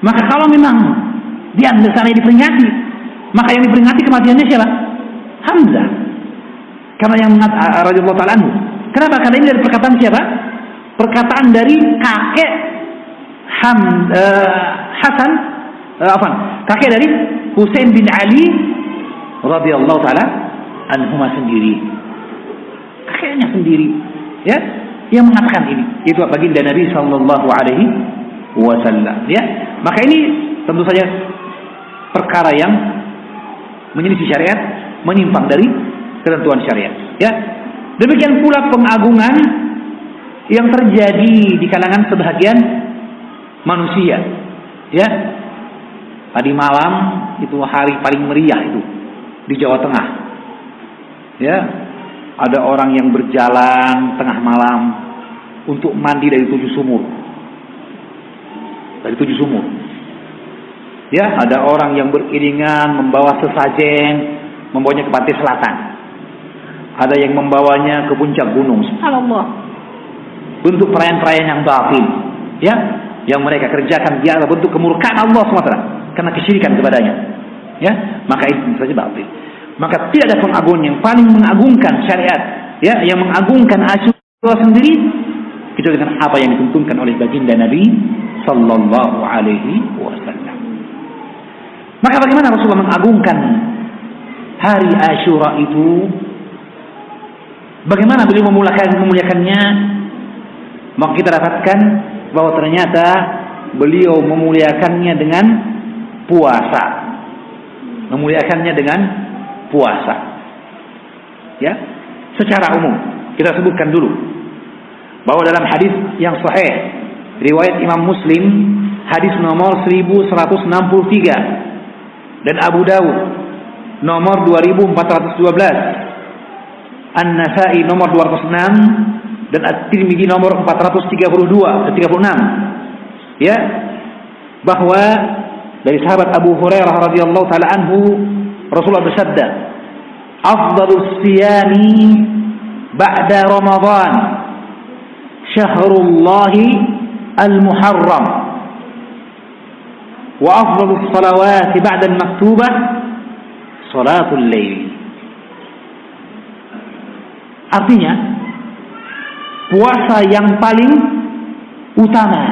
Maka kalau memang dia di sana diperingati, maka yang diperingati kematiannya siapa? Hamzah. Karena yang mengatakan taala Kenapa? Karena ini dari perkataan siapa? Perkataan dari kakek Ham uh, Hasan uh, apa? Kakek dari Husain bin Ali radhiyallahu taala anhuma sendiri. Kakeknya sendiri ya. Yang mengatakan ini itu baginda Nabi Shallallahu Alaihi Wasallam ya. Maka ini tentu saja perkara yang menyelisih syariat menyimpang dari ketentuan syariat ya. Demikian pula pengagungan yang terjadi di kalangan sebagian manusia ya tadi malam itu hari paling meriah itu di Jawa Tengah ya ada orang yang berjalan tengah malam untuk mandi dari tujuh sumur. Dari tujuh sumur. Ya, ada orang yang beriringan membawa sesajen, membawanya ke pantai selatan. Ada yang membawanya ke puncak gunung. Subhanallah. Bentuk perayaan-perayaan yang batin. Ya, yang mereka kerjakan dia adalah bentuk kemurkaan Allah SWT karena kesyirikan kepadanya. Ya, maka itu saja batin. Maka tidak ada pengagung yang paling mengagungkan syariat, ya, yang mengagungkan Asyura sendiri kecuali dengan apa yang dituntunkan oleh baginda Nabi sallallahu alaihi wasallam. Maka bagaimana Rasulullah mengagungkan hari Asyura itu? Bagaimana beliau memulakan memuliakannya? Maka kita dapatkan bahwa ternyata beliau memuliakannya dengan puasa. Memuliakannya dengan puasa. Ya, secara umum kita sebutkan dulu bahwa dalam hadis yang sahih riwayat Imam Muslim hadis nomor 1163 dan Abu Dawud nomor 2412 An-Nasai nomor 206 dan At-Tirmidzi nomor 432 36 ya bahwa dari sahabat Abu Hurairah radhiyallahu taala anhu Rasulullah bersabda, "Afdalus siyami ba'da Ramadan syahrullah al-Muharram." Wa afdalus salawati ba'da al-maktubah salatul lail. Artinya, puasa yang paling utama,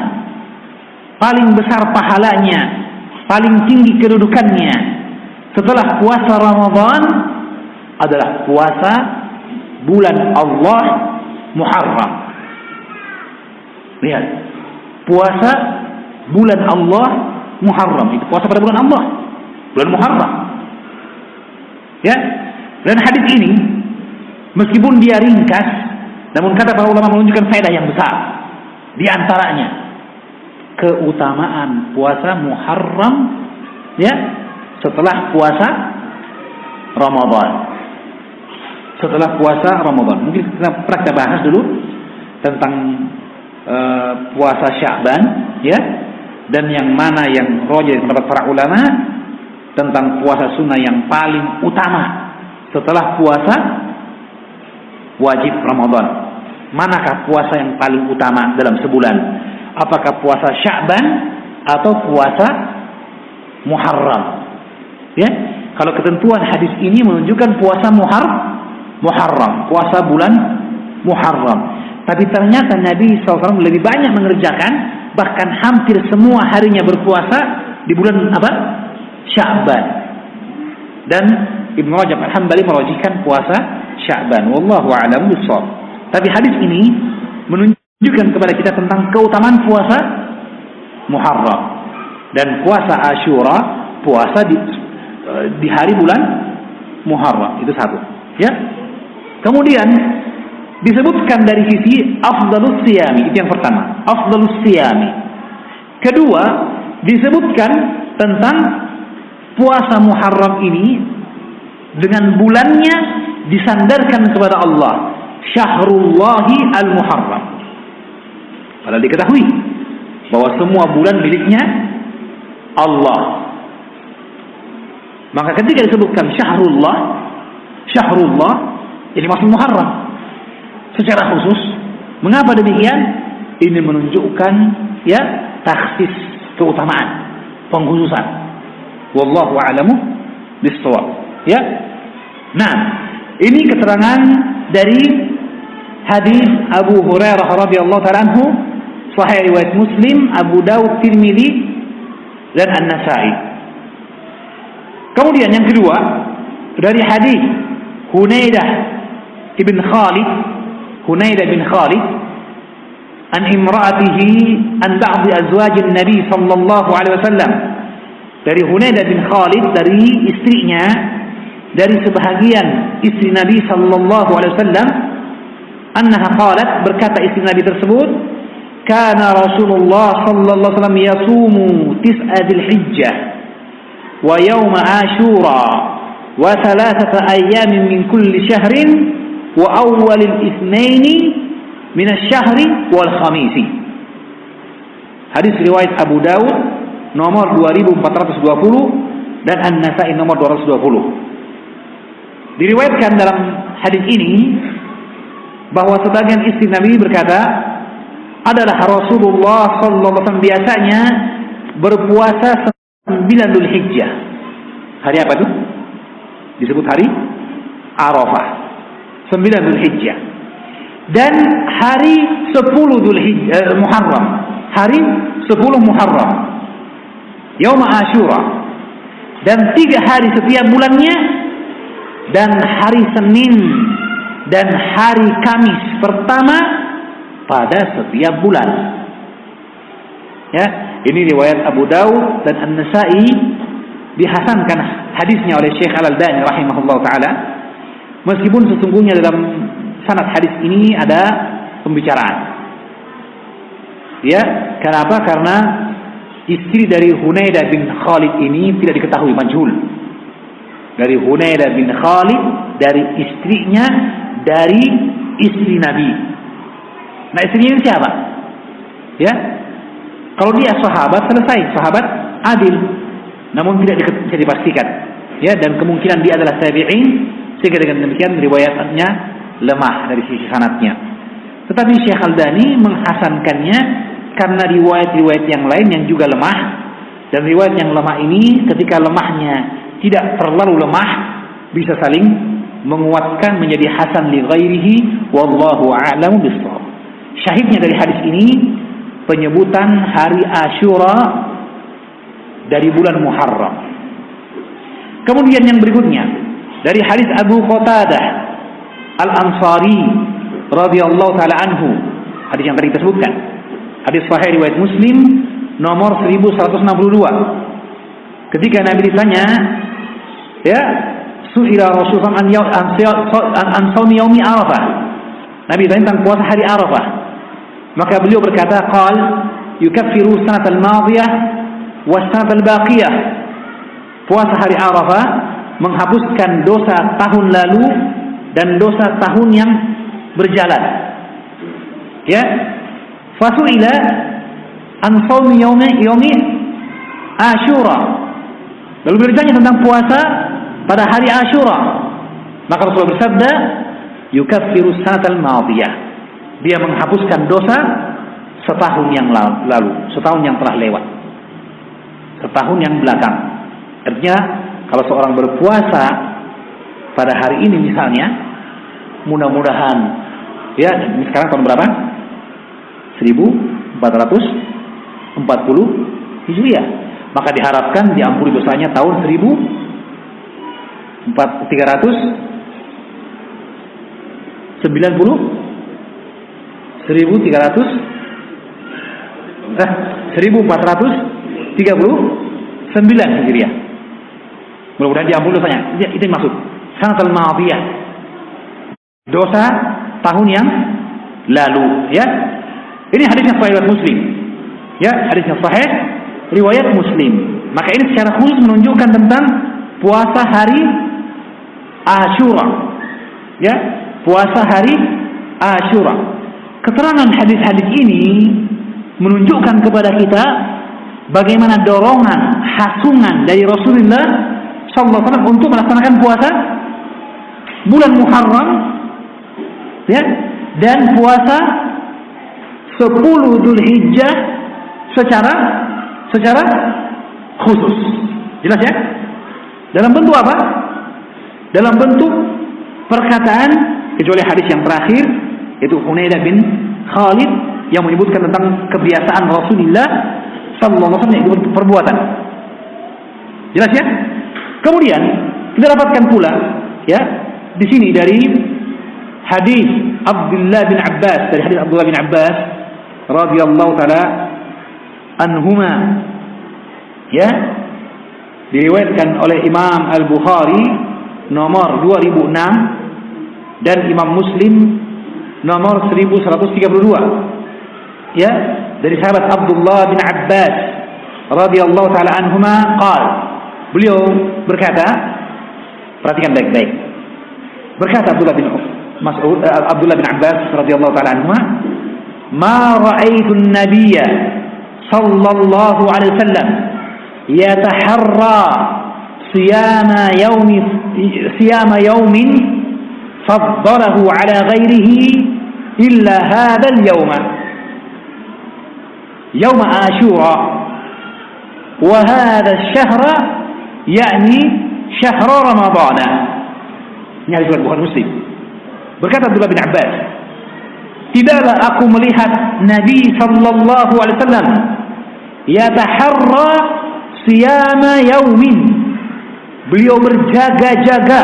paling besar pahalanya, paling tinggi kedudukannya setelah puasa Ramadan adalah puasa bulan Allah Muharram. Lihat, puasa bulan Allah Muharram itu puasa pada bulan Allah. bulan Muharram. Ya. Dan hadis ini meskipun dia ringkas, namun kata para ulama menunjukkan faedah yang besar. Di antaranya keutamaan puasa Muharram ya setelah puasa Ramadan. Setelah puasa Ramadan. Mungkin kita kita bahas dulu tentang uh, puasa Sya'ban ya dan yang mana yang roja pendapat para ulama tentang puasa sunnah yang paling utama setelah puasa wajib Ramadan. Manakah puasa yang paling utama dalam sebulan? Apakah puasa Sya'ban atau puasa Muharram? Ya, kalau ketentuan hadis ini menunjukkan puasa Muhar Muharram, puasa bulan Muharram. Tapi ternyata Nabi SAW lebih banyak mengerjakan bahkan hampir semua harinya berpuasa di bulan apa? Sya'ban. Dan Ibnu Rajab Al-Hambali puasa Sya'ban. Wallahu a'lam. Tapi hadis ini menunjukkan kepada kita tentang keutamaan puasa Muharram dan puasa Asyura, puasa di di hari bulan Muharram. Itu satu. Ya. Kemudian disebutkan dari sisi afdalus siyami, itu yang pertama. Afdalus siyami. Kedua, disebutkan tentang puasa Muharram ini dengan bulannya disandarkan kepada Allah Syahrullahi Al-Muharram. Padahal diketahui bahwa semua bulan miliknya Allah. Maka ketika disebutkan Syahrullah Syahrullah ini maksud Muharram. Secara khusus mengapa demikian? Ini menunjukkan ya taksis keutamaan pengkhususan. Wallahu a'lamu Ya. Nah, ini keterangan dari hadis Abu Hurairah radhiyallahu taala anhu sahih riwayat Muslim, Abu Dawud, Tirmizi dan An-Nasa'i. Kemudian yang kedua dari hadis Hunaidah ibn Khalid, Hunaidah bin Khalid an imra'atihi an ba'd azwaj Nabi sallallahu alaihi wasallam. Dari Hunaidah bin Khalid dari istrinya dari sebahagian istri Nabi sallallahu alaihi wasallam annaha qalat berkata istri Nabi tersebut kana Rasulullah sallallahu alaihi wasallam yasumu tis'a dzulhijjah wa yaum ashura wa thalathata ayyamin min kulli shahrin wa awwal al-ithnain min asy-syahri wal khamis Hadis riwayat Abu Dawud nomor 2420 dan An-Nasa'i nomor 220 Diriwayatkan dalam hadis ini bahwa sebagian istri Nabi berkata adalah Rasulullah sallallahu alaihi wasallam biasanya berpuasa 9 Dzulhijjah. Hari apa itu? Disebut hari Arafah. 9 Dzulhijjah. Dan hari 10 Dzulhijjah eh, Muharram. Hari 10 Muharram. Yaum Asyura. Dan tiga hari setiap bulannya dan hari Senin dan hari Kamis pertama pada setiap bulan. Ya, ini riwayat Abu Dawud dan An-Nasa'i dihasankan hadisnya oleh Syekh Al-Albani rahimahullah taala. Meskipun sesungguhnya dalam sanad hadis ini ada pembicaraan. Ya, kenapa? Karena istri dari Hunaidah bin Khalid ini tidak diketahui majhul dari Hunayda bin Khalid dari istrinya dari istri Nabi. Nah istrinya ini siapa? Ya, kalau dia sahabat selesai, sahabat adil, namun tidak bisa dipastikan. Ya, dan kemungkinan dia adalah tabi'in sehingga dengan demikian riwayatnya lemah dari sisi sanatnya. Tetapi Syekh Al-Dani menghasankannya karena riwayat-riwayat yang lain yang juga lemah dan riwayat yang lemah ini ketika lemahnya tidak terlalu lemah bisa saling menguatkan menjadi hasan li ghairihi wallahu a'lamu bissawab. Syahidnya dari hadis ini penyebutan hari Asyura dari bulan Muharram. Kemudian yang berikutnya dari hadis Abu Qatadah Al-Ansari radhiyallahu taala anhu, hadis yang tadi disebutkan. Hadis sahih riwayat Muslim nomor 1162 Ketika Nabi ditanya, ya, suila Rasulullah an an an saumi yaumi Arafah. Nabi ditanya tentang puasa hari Arafah. Maka beliau berkata, "Qal yukaffiru sanat al-madiyah wa sanat al-baqiyah." Puasa hari Arafah menghapuskan dosa tahun lalu dan dosa tahun yang berjalan. Ya. Fasuila an saumi yaumi yaumi Ashura. Lalu beliau ditanya tentang puasa pada hari Ashura. Maka Rasulullah bersabda, "Yukaffiru sanatal madiyah." Dia menghapuskan dosa setahun yang lalu, setahun yang telah lewat. Setahun yang belakang. Artinya, kalau seorang berpuasa pada hari ini misalnya, mudah-mudahan ya, ini sekarang tahun berapa? 1440 Hijriah. Maka diharapkan diampuni dosanya tahun 1390 1300 eh, 1439 Hijriah. Mudah-mudahan diampuni dosanya. Ya, itu yang maksud. Sanatul madiyah. Dosa tahun yang lalu, ya. Ini hadisnya sahih Muslim. Ya, hadisnya sahih riwayat Muslim. Maka ini secara khusus menunjukkan tentang puasa hari Ashura. Ya, puasa hari Ashura. Keterangan hadis-hadis ini menunjukkan kepada kita bagaimana dorongan, hasungan dari Rasulullah sallallahu alaihi wasallam untuk melaksanakan puasa bulan Muharram ya dan puasa 10 Dzulhijjah secara secara khusus. Jelas ya? Dalam bentuk apa? Dalam bentuk perkataan kecuali hadis yang terakhir yaitu Hunaidah bin Khalid yang menyebutkan tentang kebiasaan Rasulullah sallallahu alaihi wasallam itu perbuatan. Jelas ya? Kemudian kita dapatkan pula ya di sini dari hadis Abdullah bin Abbas dari hadis Abdullah bin Abbas radhiyallahu taala anhuma ya diriwayatkan oleh Imam Al-Bukhari nomor 2006 dan Imam Muslim nomor 1132 ya dari sahabat Abdullah bin Abbas radhiyallahu taala anhuma qal beliau berkata perhatikan baik-baik. Berkata Abdullah bin Mas'ud uh, Abdullah bin Abbas radhiyallahu taala anhuma ma ra'aitu an-nabiyya sallallahu alaihi wasallam yataharra صيام يوم صيام يوم فضله على غيره إلا هذا اليوم يوم آشورا وهذا الشهر yakni syahrul ramadhana ini hadis riwayat Bukhari Muslim berkata Abdullah bin Abbas tidaklah aku melihat Nabi sallallahu alaihi wasallam yataharra siyama yaumin beliau berjaga-jaga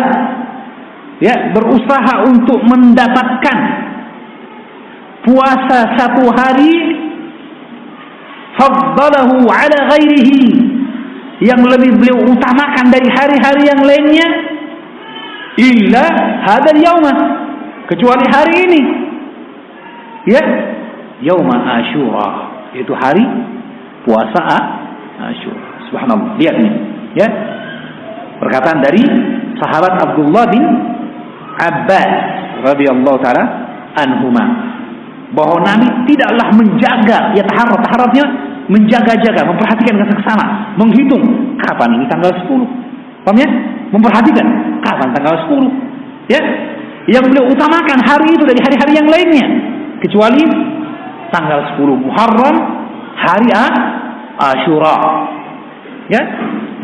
ya berusaha untuk mendapatkan puasa satu hari faddalahu ala ghairihi. Yang lebih beliau utamakan dari hari-hari yang lainnya illa hadal yauma kecuali hari ini ya yauma asyura itu hari puasa asyura subhanallah. Lihat nih ya perkataan dari sahabat Abdullah bin Abbas radhiyallahu taala anhuma. Bahwa Nabi tidaklah menjaga ya taharrat taharratnya menjaga-jaga memperhatikan dengan seksama menghitung kapan ini tanggal 10 paham ya? Memperhatikan kapan tanggal 10 ya? Yang beliau utamakan hari itu dari hari-hari yang lainnya. Kecuali tanggal 10 Muharram hari Ashura ya?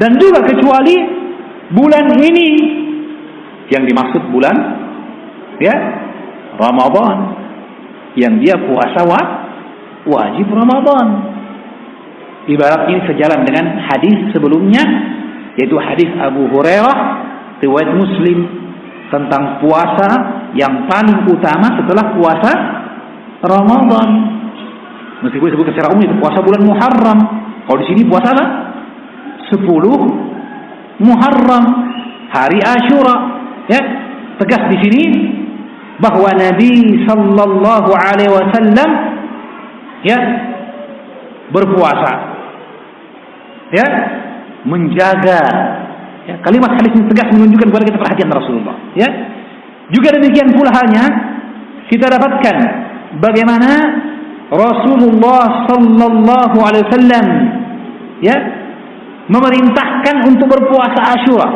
Dan juga kecuali bulan ini yang dimaksud bulan ya Ramadan yang dia puasa wa, wajib Ramadan. Ibarat ini sejalan dengan hadis sebelumnya yaitu hadis Abu Hurairah riwayat Muslim tentang puasa yang paling utama setelah puasa Ramadan. Meskipun disebut secara umum itu puasa bulan Muharram. Kalau di sini puasa apa? 10 Muharram, hari Ashura. Ya, tegas di sini bahwa Nabi sallallahu alaihi wasallam ya berpuasa. Ya, menjaga ya, kalimat hadis ini tegas menunjukkan kepada kita perhatian Rasulullah, ya. Juga demikian pula halnya kita dapatkan bagaimana Rasulullah sallallahu alaihi wasallam ya memerintahkan untuk berpuasa Asyura.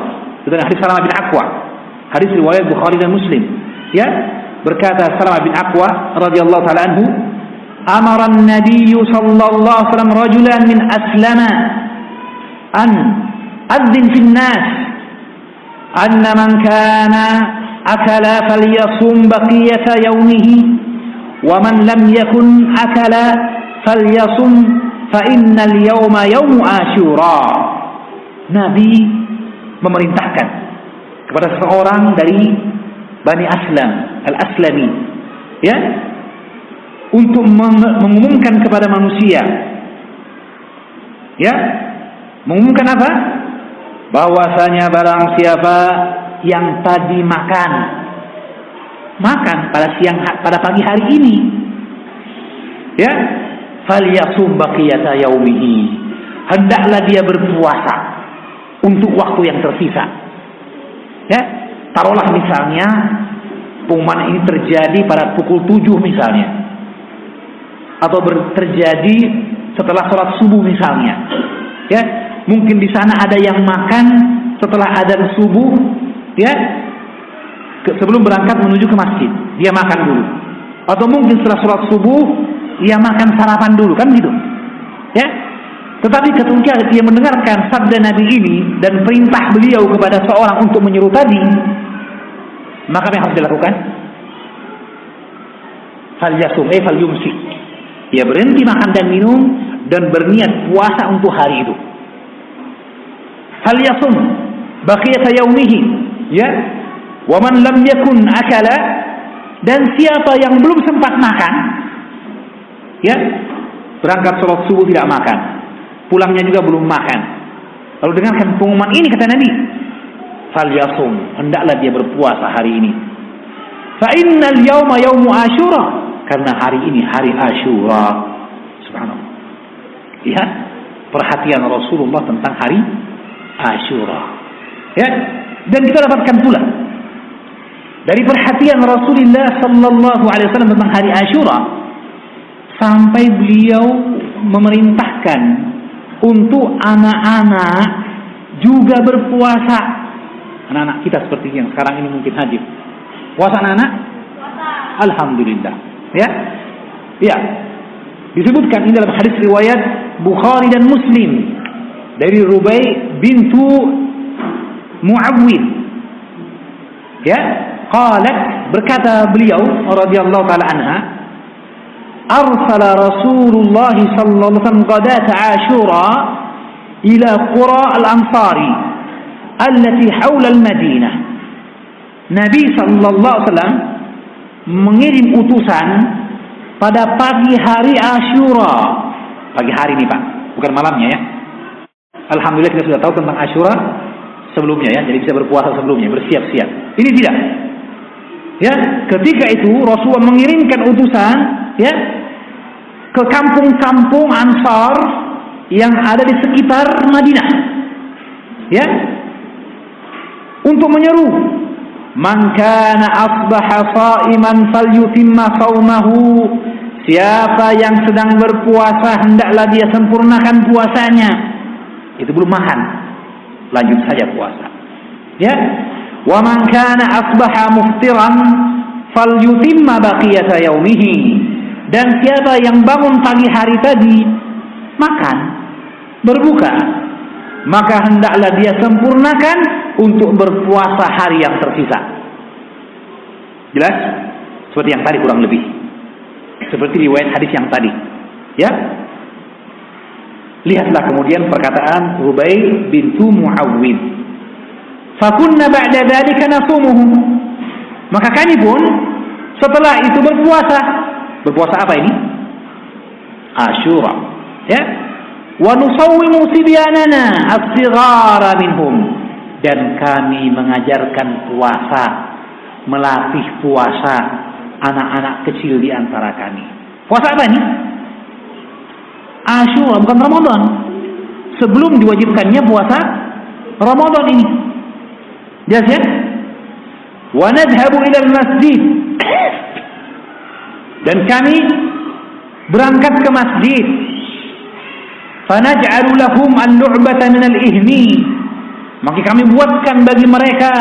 Itu hadis Salamah bin Aqwa. Hadis riwayat Bukhari dan Muslim. Ya, berkata Salamah bin Aqwa radhiyallahu taala anhu, "Amara an-nabiy sallallahu alaihi wasallam rajulan min aslama an adzin fi an-nas anna man kana akala falyasum baqiyata yawmihi wa man lam yakun akala falyasum fa innal asyura Nabi memerintahkan kepada seseorang dari Bani Aslam Al-Aslami ya untuk mengumumkan kepada manusia. Ya mengumumkan apa? Bahwasanya barang siapa yang tadi makan makan pada siang pada pagi hari ini. Ya falyasum baqiyata yaumihi. Hendaklah dia berpuasa untuk waktu yang tersisa. Ya taruhlah misalnya pengumuman ini terjadi pada pukul 7 misalnya. Atau terjadi setelah sholat subuh misalnya. Ya mungkin di sana ada yang makan setelah adzan subuh ya sebelum berangkat menuju ke masjid. Dia makan dulu. Atau mungkin setelah sholat subuh ia makan sarapan dulu kan gitu. Ya? Tetapi ketika dia mendengarkan sabda Nabi ini dan perintah beliau kepada seorang untuk menyuruh tadi maka apa yang harus dilakukan? Fal yasum eh fal yumsik. Dia berhenti makan dan minum dan berniat puasa untuk hari itu. Fal yasum baqiyata yaumihi. Ya? Wa man lam yakun akala. Dan siapa yang belum sempat makan ya? Berangkat sholat subuh tidak makan. Pulangnya juga belum makan. Lalu dengarkan pengumuman ini kata Nabi. Fal yasum hendaklah dia berpuasa hari ini. Fa innal yawma yawmu asyura karena hari ini hari asyura subhanallah. Lihat perhatian Rasulullah tentang hari asyura ya? Dan kita dapatkan pula dari perhatian Rasulullah sallallahu alaihi wasallam tentang hari asyura sampai beliau memerintahkan untuk anak-anak juga berpuasa. Anak-anak kita seperti yang sekarang ini mungkin hadir. Puasa anak-anak? Alhamdulillah. Ya. Ya. Disebutkan ini dalam hadis riwayat Bukhari dan Muslim dari Rubai bintu Muawwid. Ya, qalat berkata beliau radhiyallahu taala anha أرسل رسول الله صلى الله عليه وسلم غداة عاشوراء إلى قرى الأنصار التي حول المدينة Nabi Sallallahu Alaihi Wasallam mengirim utusan pada pagi hari Ashura. Pagi hari ini Pak, bukan malamnya ya. Alhamdulillah kita sudah tahu tentang Ashura sebelumnya ya, jadi bisa berpuasa sebelumnya, bersiap-siap. Ini tidak. Ya, ketika itu Rasulullah mengirimkan utusan ya ke kampung-kampung Ansar yang ada di sekitar Madinah. Ya. Untuk menyeru, "Man kana asbaha sha'iman falyutimma saumahu." Siapa yang sedang berpuasa hendaklah dia sempurnakan puasanya. Itu belum makan. Lanjut saja puasa. Ya. Wa kana asbaha muftiran falyutimma baqiyata dan siapa yang bangun pagi hari tadi makan, berbuka, maka hendaklah dia sempurnakan untuk berpuasa hari yang tersisa. Jelas? Seperti yang tadi kurang lebih. Seperti riwayat hadis yang tadi. Ya? Lihatlah kemudian perkataan Rubai bintu Muawwid. Fakunna ba'da dzalika nasumuhu. Maka kami pun setelah itu berpuasa Berpuasa apa ini? Ashura. Ya. wa nusawwimu sibyanana as-sighara minhum dan kami mengajarkan puasa melatih puasa anak-anak kecil di antara kami puasa apa ini Asyura bukan Ramadan sebelum diwajibkannya puasa Ramadan ini jelas ya? Wa nadhhabu masjid dan kami berangkat ke masjid. Fanaj'alu lahum al-lu'bata min al-ihni maka kami buatkan bagi mereka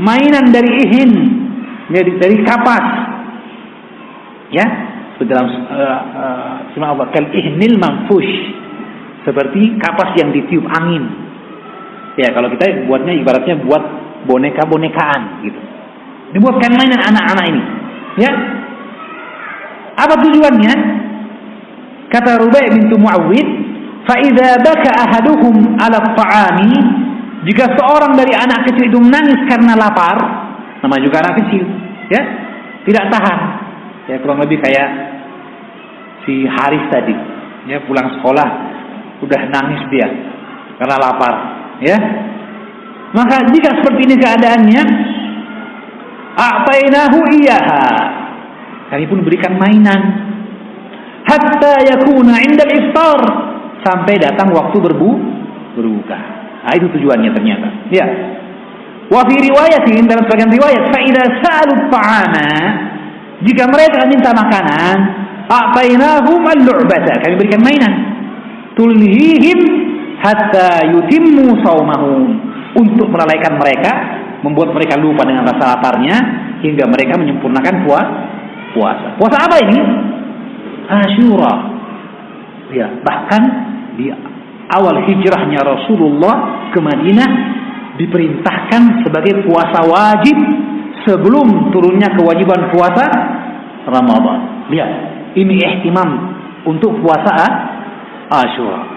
mainan dari ihin dari dari kapas. Ya dalam uh, uh, Allah kal ihnil manfush seperti kapas yang ditiup angin Ya kalau kita buatnya ibaratnya buat boneka-bonekaan gitu. Dibuatkan mainan anak-anak ini. Ya. Apa tujuannya? Kata Rubai' bin Muawwid, faida baka ahaduhum 'ala Jika seorang dari anak kecil itu menangis karena lapar, nama juga anak kecil, ya, tidak tahan. Ya kurang lebih kayak si Haris tadi, ya pulang sekolah udah nangis dia karena lapar ya. Maka jika seperti ini keadaannya, a'tainahu iyaha. Kami pun berikan mainan hatta yakuna 'inda al-iftar sampai datang waktu berbu berbuka. Nah, itu tujuannya ternyata. Ya. Wa fi riwayatin dalam sebagian riwayat fa idza sa'alu ta'ama jika mereka minta makanan a'tainahum al-lu'bata kami berikan mainan tulhihim hatta yutimmu saumahum untuk melalaikan mereka membuat mereka lupa dengan rasa laparnya hingga mereka menyempurnakan puasa. Puasa apa ini? Asyura. Ya, bahkan di awal hijrahnya Rasulullah ke Madinah diperintahkan sebagai puasa wajib sebelum turunnya kewajiban puasa Ramadan. Lihat, ini ihtimam untuk puasa Ashura.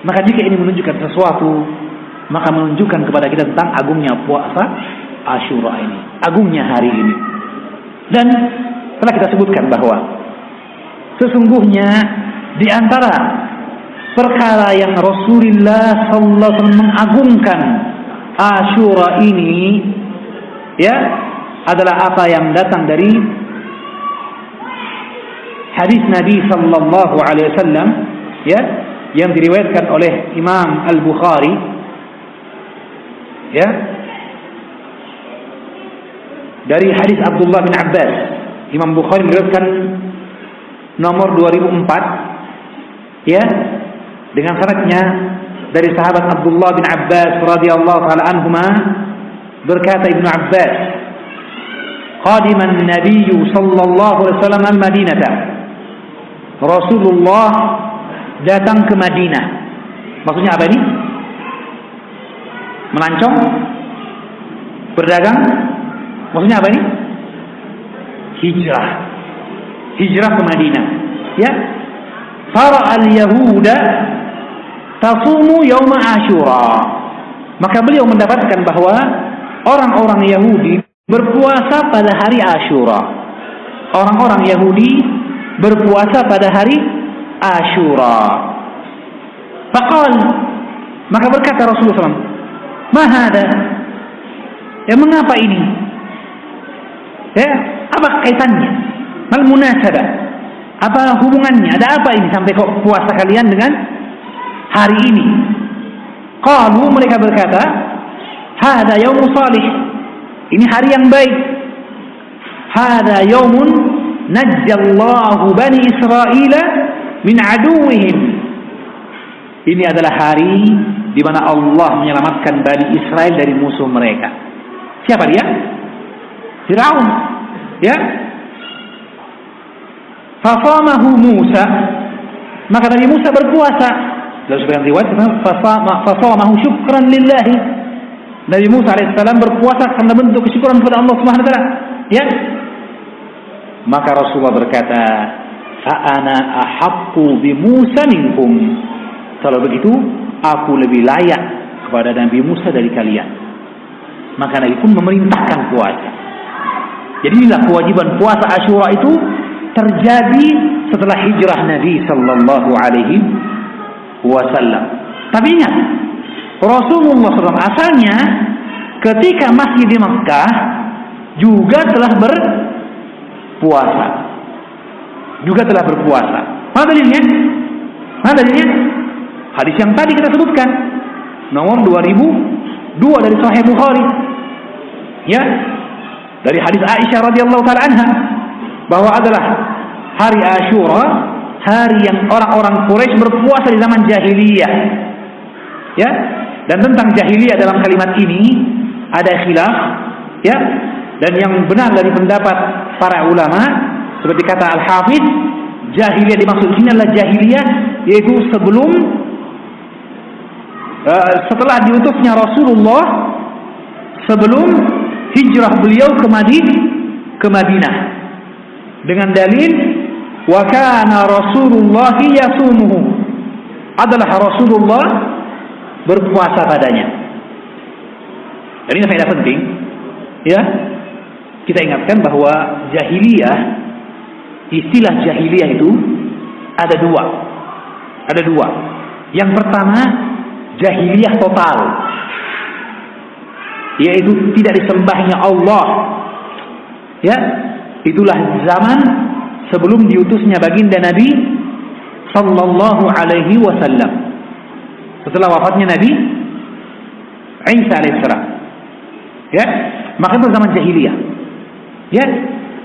Maka jika ini menunjukkan sesuatu, maka menunjukkan kepada kita tentang agungnya puasa Ashura ini, agungnya hari ini. Dan telah kita sebutkan bahwa sesungguhnya di antara perkara yang Rasulullah sallallahu alaihi wasallam mengagungkan Asyura ini ya adalah apa yang datang dari hadis Nabi sallallahu alaihi wasallam ya yang diriwayatkan oleh Imam Al-Bukhari. Ya. Dari hadis Abdullah bin Abbas. Imam Bukhari meriwayatkan nomor 2004 ya. Dengan sanadnya dari sahabat Abdullah bin Abbas radhiyallahu taala anhuma berkata Ibnu Abbas qadima an-nabiy sallallahu alaihi wasallam al-Madinah Rasulullah datang ke Madinah. Maksudnya apa ini? Melancong? Berdagang? Maksudnya apa ini? Hijrah. Hijrah ke Madinah. Ya? Fara al-Yahuda tasumu yauma Asyura. Maka beliau mendapatkan bahwa orang-orang Yahudi berpuasa pada hari Asyura. Orang-orang Yahudi berpuasa pada hari Asyura. Faqal maka berkata Rasulullah SAW, Mahada Ya mengapa ini? Ya, apa kaitannya? Mal munasabah? Apa hubungannya? Ada apa ini sampai kok puasa kalian dengan hari ini. Qalu mereka berkata, "Hada yaumu salih." Ini hari yang baik. Hada yaumun najjallahu bani Israel min aduwihim. Ini adalah hari di mana Allah menyelamatkan Bani Israel dari musuh mereka. Siapa dia? Firaun. Ya. Fafamahu Musa. Maka Nabi Musa berpuasa dalam sebagian riwayat fasamahu syukran lillahi. Nabi Musa alaihissalam berpuasa karena bentuk kesyukuran kepada Allah Subhanahu. Ya. Maka Rasulullah berkata, "Fa ana ahaqqu bi Musa minkum." Kalau begitu, aku lebih layak kepada Nabi Musa dari kalian. Maka Nabi pun memerintahkan puasa. Jadi inilah kewajiban puasa Asyura itu terjadi setelah hijrah Nabi sallallahu alaihi wasallam. Tapi ingat, Rasulullah SAW asalnya ketika masih di Mekah juga telah berpuasa. Juga telah berpuasa. Mana dalilnya? Mana dalilnya? Hadis yang tadi kita sebutkan. Nomor 2002 dari Sahih Bukhari. Ya. Dari hadis Aisyah radhiyallahu taala anha bahwa adalah hari Ashura, hari yang orang-orang Quraisy berpuasa di zaman jahiliyah. Ya. Dan tentang jahiliyah dalam kalimat ini ada khilaf, ya. Dan yang benar dari pendapat para ulama seperti kata Al-Hafidz, jahiliyah dimaksud sini adalah jahiliyah yaitu sebelum uh, setelah diutusnya Rasulullah sebelum hijrah beliau ke ke Madinah dengan dalil wa kana Rasulullah yasumuhu adalah Rasulullah berpuasa padanya. Dan ini faedah penting ya. Kita ingatkan bahwa jahiliyah istilah jahiliyah itu ada dua. Ada dua. Yang pertama jahiliyah total. Yaitu tidak disembahnya Allah. Ya, itulah zaman sebelum diutusnya baginda Nabi sallallahu alaihi wasallam. Setelah wafatnya Nabi Isa alaihissalam. Ya, maka itu zaman jahiliyah. Ya,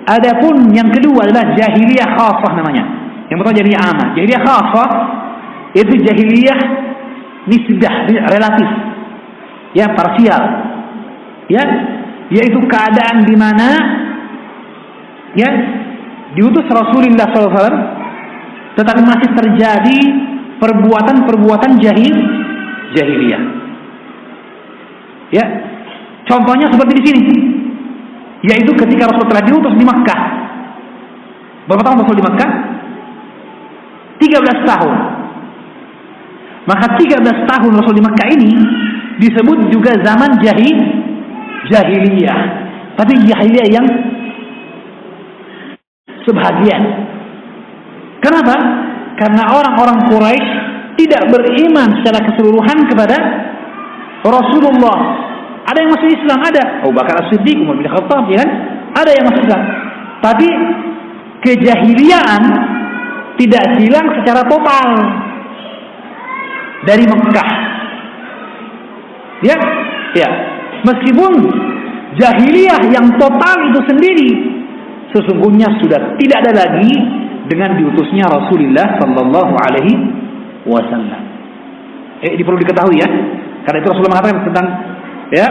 adapun yang kedua adalah jahiliyah khasah namanya. Yang pertama jahiliyah amah. Jahiliyah khasah itu jahiliyah nisbah relatif. Ya, parsial. Ya, yaitu keadaan di mana ya diutus Rasulullah SAW tetapi masih terjadi perbuatan-perbuatan jahil jahiliyah. Ya. Contohnya seperti di sini. Yaitu ketika Rasul telah diutus di Makkah. Berapa tahun Rasul di Makkah? 13 tahun. Maka 13 tahun Rasul di Makkah ini disebut juga zaman jahil jahiliyah. Tapi jahiliyah yang sebahagian. Kenapa? Karena orang-orang Quraisy tidak beriman secara keseluruhan kepada Rasulullah. Ada yang masuk Islam, ada. Abu Bakar As-Siddiq, Umar bin Khattab, ya kan? Ada yang masuk Islam. Tapi kejahiliaan tidak hilang secara total dari Mekah. Ya, ya. Meskipun jahiliyah yang total itu sendiri sesungguhnya sudah tidak ada lagi dengan diutusnya Rasulullah Sallallahu Alaihi Wasallam. Eh, ini perlu diketahui ya, karena itu Rasulullah mengatakan tentang ya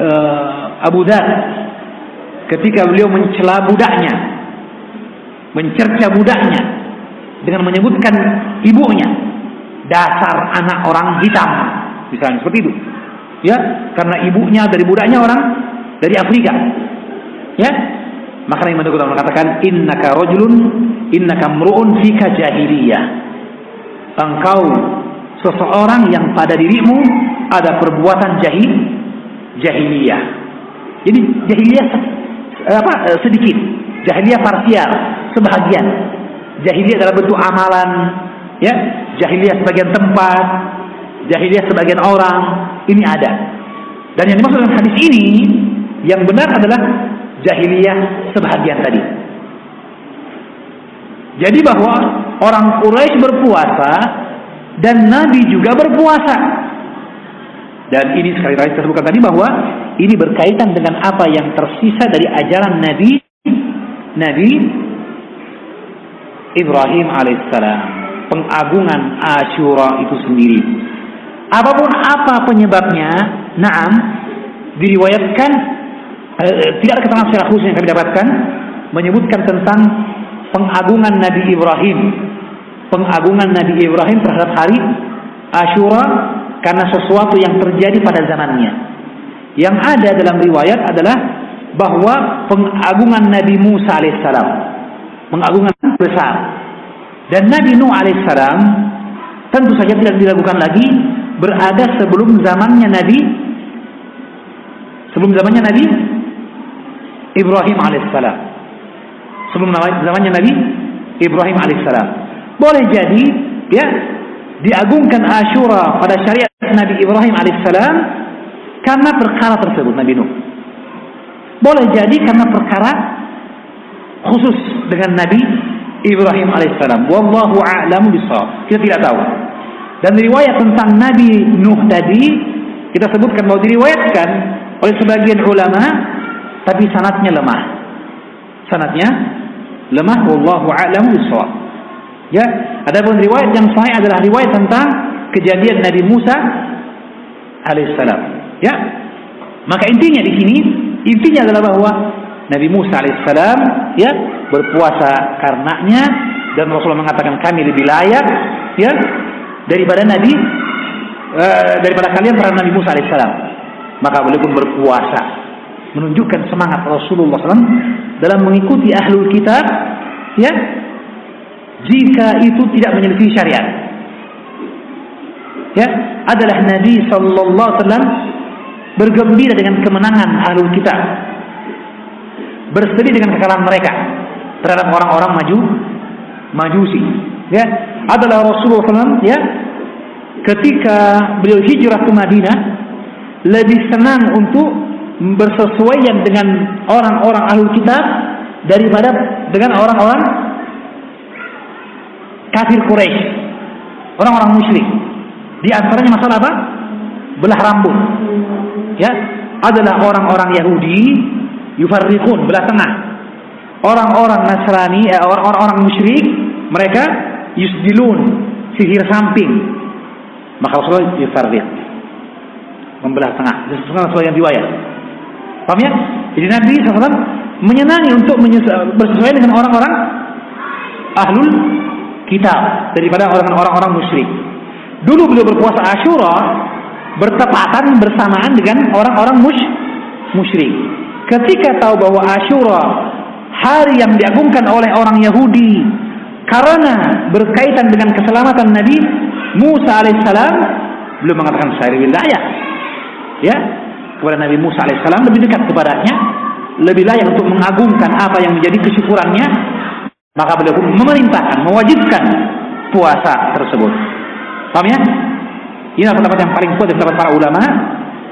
uh, Abu Dhar ketika beliau mencela budaknya, mencerca budaknya dengan menyebutkan ibunya dasar anak orang hitam, misalnya seperti itu. Ya, karena ibunya dari budaknya orang dari Afrika. Ya, maka Imam Nawawi mengatakan innaka rajulun innaka mru'un fika jahiliyah. Engkau seseorang yang pada dirimu ada perbuatan jahil jahiliyah. Jadi jahiliyah apa sedikit, jahiliyah parsial, sebahagian. Jahiliyah dalam bentuk amalan, ya, jahiliyah sebagian tempat, jahiliyah sebagian orang, ini ada. Dan yang dimaksud dalam hadis ini yang benar adalah jahiliyah sebahagian tadi. Jadi bahwa orang Quraisy berpuasa dan Nabi juga berpuasa. Dan ini sekali lagi sebutkan tadi bahwa ini berkaitan dengan apa yang tersisa dari ajaran Nabi Nabi Ibrahim alaihissalam, pengagungan Ashura itu sendiri. Apa pun apa penyebabnya, naam diriwayatkan Eh, tidak ada keterangan secara khusus yang kami dapatkan menyebutkan tentang pengagungan Nabi Ibrahim pengagungan Nabi Ibrahim terhadap hari Ashura karena sesuatu yang terjadi pada zamannya yang ada dalam riwayat adalah bahwa pengagungan Nabi Musa alaihissalam pengagungan besar dan Nabi Nuh alaihissalam tentu saja tidak dilakukan lagi berada sebelum zamannya Nabi sebelum zamannya Nabi Ibrahim alaihissalam. Sebelum zamannya Nabi Ibrahim alaihissalam. Boleh jadi ya diagungkan Ashura pada syariat Nabi Ibrahim alaihissalam karena perkara tersebut Nabi Nuh. Boleh jadi karena perkara khusus dengan Nabi Ibrahim alaihissalam. Wallahu a'lamu bishawab. Kita tidak tahu. Dan riwayat tentang Nabi Nuh tadi kita sebutkan bahwa diriwayatkan oleh sebagian ulama tapi sanatnya lemah. Sanatnya lemah wallahu a'lamu bishawab. Ya, adapun riwayat yang sahih adalah riwayat tentang kejadian Nabi Musa alaihissalam. Ya. Maka intinya di sini intinya adalah bahwa Nabi Musa alaihissalam ya berpuasa karenanya dan Rasulullah mengatakan kami lebih layak ya daripada Nabi uh, daripada kalian para Nabi Musa alaihissalam. Maka boleh pun berpuasa menunjukkan semangat Rasulullah SAW dalam mengikuti ahlul kitab ya jika itu tidak menyelisih syariat. Ya adalah Nabi sallallahu alaihi wasallam bergembira dengan kemenangan ahlul kitab. Bersedih dengan kekalahan mereka terhadap orang-orang maju majusi. Ya adalah Rasulullah SAW ya ketika beliau hijrah ke Madinah lebih senang untuk bersesuaian dengan orang-orang ahlul kitab daripada dengan orang-orang kafir Quraisy orang-orang musyrik di antaranya masalah apa belah rambut ya adalah orang-orang Yahudi yufarriqun belah tengah. Orang-orang Nasrani, eh, orang-orang musyrik, mereka yusdilun, sihir samping. Maka Rasulullah yufarriq. Membelah tengah. Sesuai yang riwayat. Paham ya? Jadi Nabi SAW menyenangi untuk bersesuaian dengan orang-orang ahlul kitab daripada orang-orang musyrik. Dulu beliau berpuasa Ashura bertepatan bersamaan dengan orang-orang musyrik. Ketika tahu bahwa Ashura hari yang diagungkan oleh orang Yahudi karena berkaitan dengan keselamatan Nabi Musa alaihissalam belum mengatakan saya lebih layak ya kepada Nabi Musa alaihissalam lebih dekat kepadanya lebih layak untuk mengagungkan apa yang menjadi kesyukurannya maka beliau pun memerintahkan mewajibkan puasa tersebut paham ya adalah pendapat yang paling kuat dari pendapat para ulama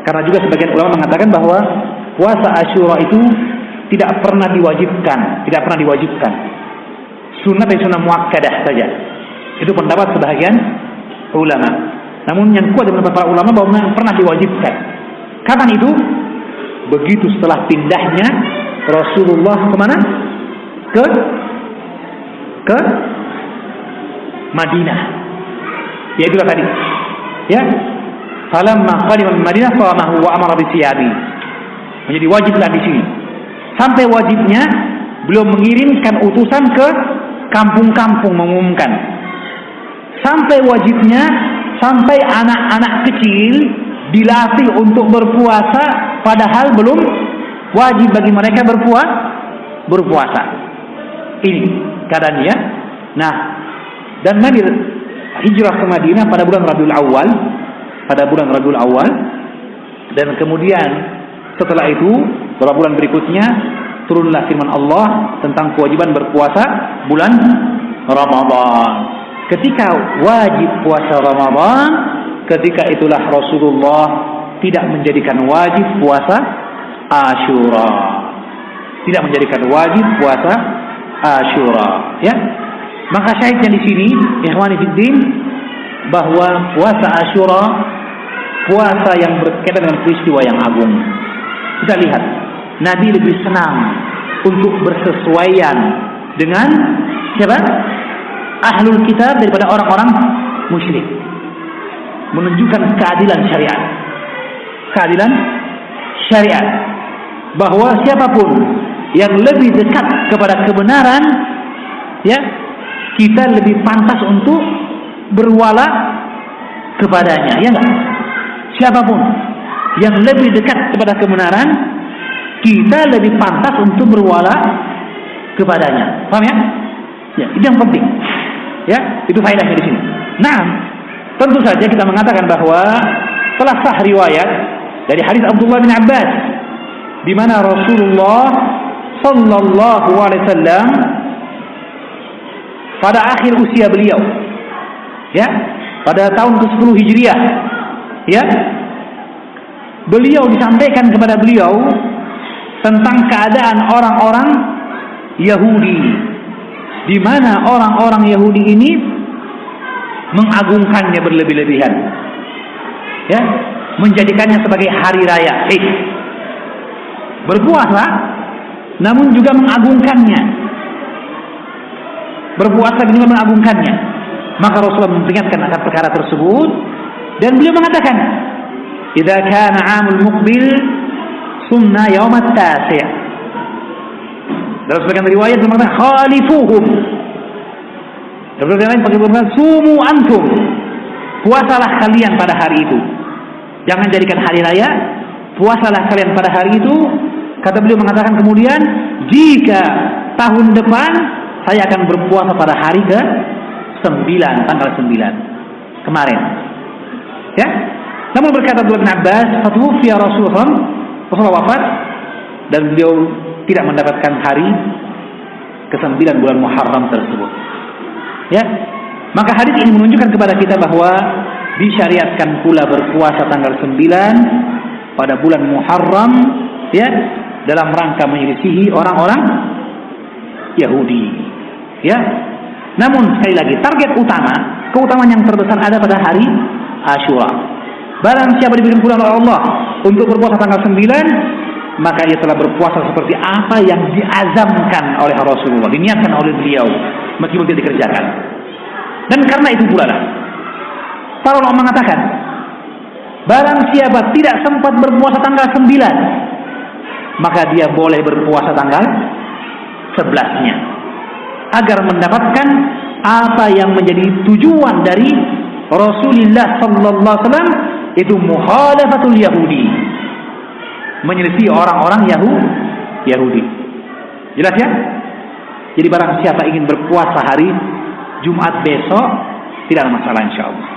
karena juga sebagian ulama mengatakan bahwa puasa Ashura itu tidak pernah diwajibkan, tidak pernah diwajibkan. Sunnah dan sunnah muakkadah saja. Itu pendapat sebagian ulama. Namun yang kuat dari para ulama bahwa pernah diwajibkan. Kapan itu? Begitu setelah pindahnya Rasulullah ke mana? Ke ke Madinah. Ya itulah tadi. Ya. Falamma qadima Madinah fa wa amara bi Menjadi wajiblah di sini. Sampai wajibnya belum mengirimkan utusan ke kampung-kampung mengumumkan. Sampai wajibnya sampai anak-anak kecil dilatih untuk berpuasa padahal belum wajib bagi mereka berpuasa berpuasa. Ini keadaannya. Nah, dan Nabi hijrah ke Madinah pada bulan Rabiul Awal, pada bulan Rabiul Awal dan kemudian setelah itu, beberapa bulan berikutnya turunlah firman Allah tentang kewajiban berpuasa bulan Ramadan. Ketika wajib puasa Ramadan, ketika itulah Rasulullah tidak menjadikan wajib puasa Ashura. Tidak menjadikan wajib puasa Ashura, ya. Maka syahidnya di sini, ikhwani fiddin, bahwa puasa Ashura puasa yang berkaitan dengan peristiwa yang agung. Kita lihat, Nabi lebih senang untuk bersesuaian dengan siapa? Ahlul kitab daripada orang-orang musyrik. Menunjukkan keadilan syariat. Keadilan syariat. Bahwa siapa pun yang lebih dekat kepada kebenaran, ya, kita lebih pantas untuk berwala kepadanya, ya enggak? Siapa pun yang lebih dekat kepada kebenaran, kita lebih pantas untuk berwala kepadanya. Paham ya? Ya, itu yang penting. Ya, itu faedahnya di sini. Nah, tentu saja kita mengatakan bahwa telah sah riwayat dari hadis Abdullah bin Abbas di mana Rasulullah sallallahu alaihi wasallam pada akhir usia beliau. Ya pada tahun ke-10 Hijriah. Ya. Beliau disampaikan kepada beliau tentang keadaan orang-orang Yahudi. Di mana orang-orang Yahudi ini mengagungkannya berlebih-lebihan. Ya menjadikannya sebagai hari raya. Eid berpuasa namun juga mengagungkannya berpuasa juga mengagungkannya maka Rasulullah memperingatkan akan perkara tersebut dan beliau mengatakan "Idza kana 'amul muqbil sumna yaum at-tasi'." Dalam sebagian riwayat mengatakan khalifuhum. Dalam riwayat lain pakai sumu antum. Puasalah kalian pada hari itu. Jangan jadikan hari raya, puasalah kalian pada hari itu. Kata beliau mengatakan kemudian, jika tahun depan saya akan berpuasa pada hari ke 9 tanggal 9 kemarin. Ya. Namun berkata Abdullah bin Abbas, "Fatufiya Rasulullah Rasulullah wafat dan beliau tidak mendapatkan hari ke-9 bulan Muharram tersebut." Ya. Maka hadis ini menunjukkan kepada kita bahwa disyariatkan pula berpuasa tanggal 9 pada bulan Muharram ya dalam rangka menyelisihi orang-orang Yahudi. Ya, namun sekali lagi target utama, keutamaan yang terbesar ada pada hari Ashura. Barang siapa diberikan pula oleh Allah untuk berpuasa tanggal 9, maka ia telah berpuasa seperti apa yang diazamkan oleh Rasulullah, diniatkan oleh beliau, meskipun tidak dikerjakan. Dan karena itu pula para ulama mengatakan, barang siapa tidak sempat berpuasa tanggal 9, maka dia boleh berpuasa tanggal 11-nya agar mendapatkan apa yang menjadi tujuan dari Rasulullah sallallahu alaihi wasallam itu muhalafatul Yahudi. Menyelisih orang-orang Yahudi. Jelas ya? Jadi barang siapa ingin berpuasa hari Jumat besok tidak ada masalah insyaallah.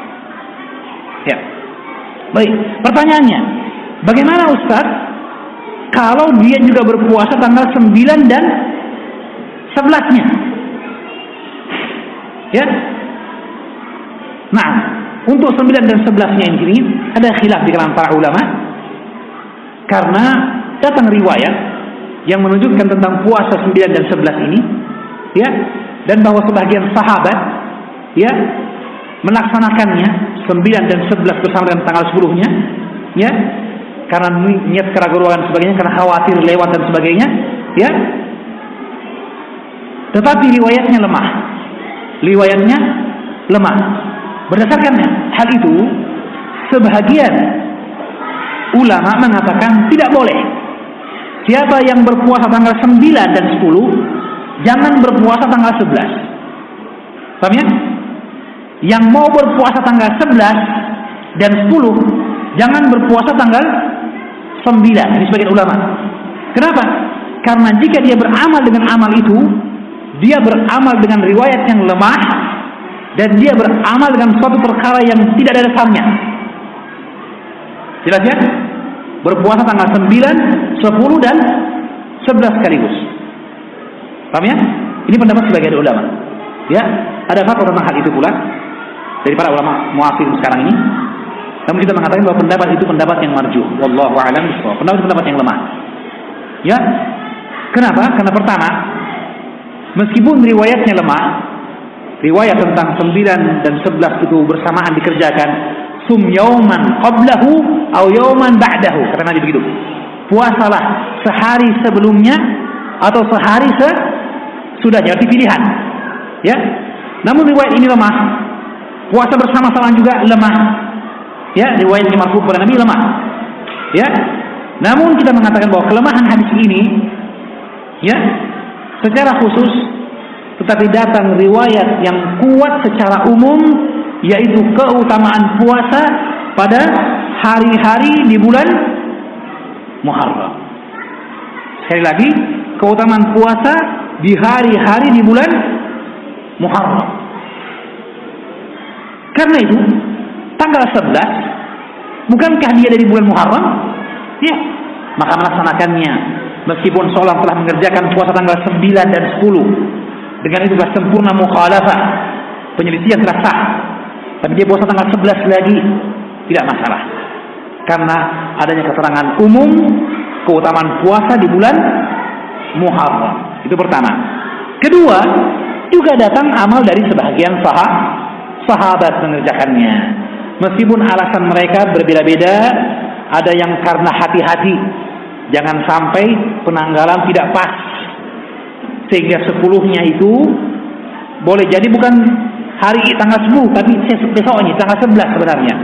Ya. Baik, pertanyaannya, bagaimana Ustaz kalau dia juga berpuasa tanggal 9 dan 11-nya? Ya. Nah, untuk 9 dan 11-nya ini ada khilaf di kalangan para ulama karena datang riwayat yang menunjukkan tentang puasa 9 dan 11 ini ya dan bahwa sebagian sahabat ya melaksanakannya 9 dan 11 bersama dengan tanggal 10-nya ya karena niat keraguan sebagainya karena khawatir lewat dan sebagainya ya tetapi riwayatnya lemah riwayatnya lemah. Berdasarkan hal itu, sebahagian ulama mengatakan tidak boleh. Siapa yang berpuasa tanggal 9 dan 10, jangan berpuasa tanggal 11. Paham ya? Yang mau berpuasa tanggal 11 dan 10, jangan berpuasa tanggal 9. Ini sebagian ulama. Kenapa? Karena jika dia beramal dengan amal itu, dia beramal dengan riwayat yang lemah dan dia beramal dengan suatu perkara yang tidak ada dasarnya. Jelas ya? Berpuasa tanggal 9, 10 dan 11 sekaligus. Paham ya? Ini pendapat sebagian ulama. Ya, ada fatwa tentang hal itu pula dari para ulama muafir sekarang ini. Namun kita mengatakan bahwa pendapat itu pendapat yang marju. Wallahu a'lam Pendapat itu pendapat yang lemah. Ya. Kenapa? Karena pertama, Meskipun riwayatnya lemah, riwayat tentang 9 dan 11 itu bersamaan dikerjakan, sum yauman qablahu atau yauman ba'dahu, kata Nabi begitu. Puasalah sehari sebelumnya atau sehari sesudahnya, jadi pilihan. Ya. Namun riwayat ini lemah. Puasa bersama-sama juga lemah. Ya, riwayat marfu kepada Nabi lemah. Ya. Namun kita mengatakan bahwa kelemahan hadis ini ya secara khusus tetapi datang riwayat yang kuat secara umum yaitu keutamaan puasa pada hari-hari di bulan Muharram. Sekali lagi, keutamaan puasa di hari-hari di bulan Muharram. Karena itu, tanggal 11 bukankah dia dari bulan Muharram? Ya, maka melaksanakannya meskipun seorang telah mengerjakan puasa tanggal 9 dan 10 dengan itu sudah sempurna mukhalafah penyelisihan telah sah tapi dia puasa tanggal 11 lagi, tidak masalah. Karena adanya keterangan umum keutamaan puasa di bulan Muharram. Itu pertama. Kedua, juga datang amal dari sebagian sahabat sahabat mengerjakannya. Meskipun alasan mereka berbeda-beda, ada yang karena hati-hati, jangan sampai penanggalan tidak pas. Sehingga sepuluhnya itu boleh jadi bukan hari tanggal 10 tapi besoknya tanggal 11 sebenarnya.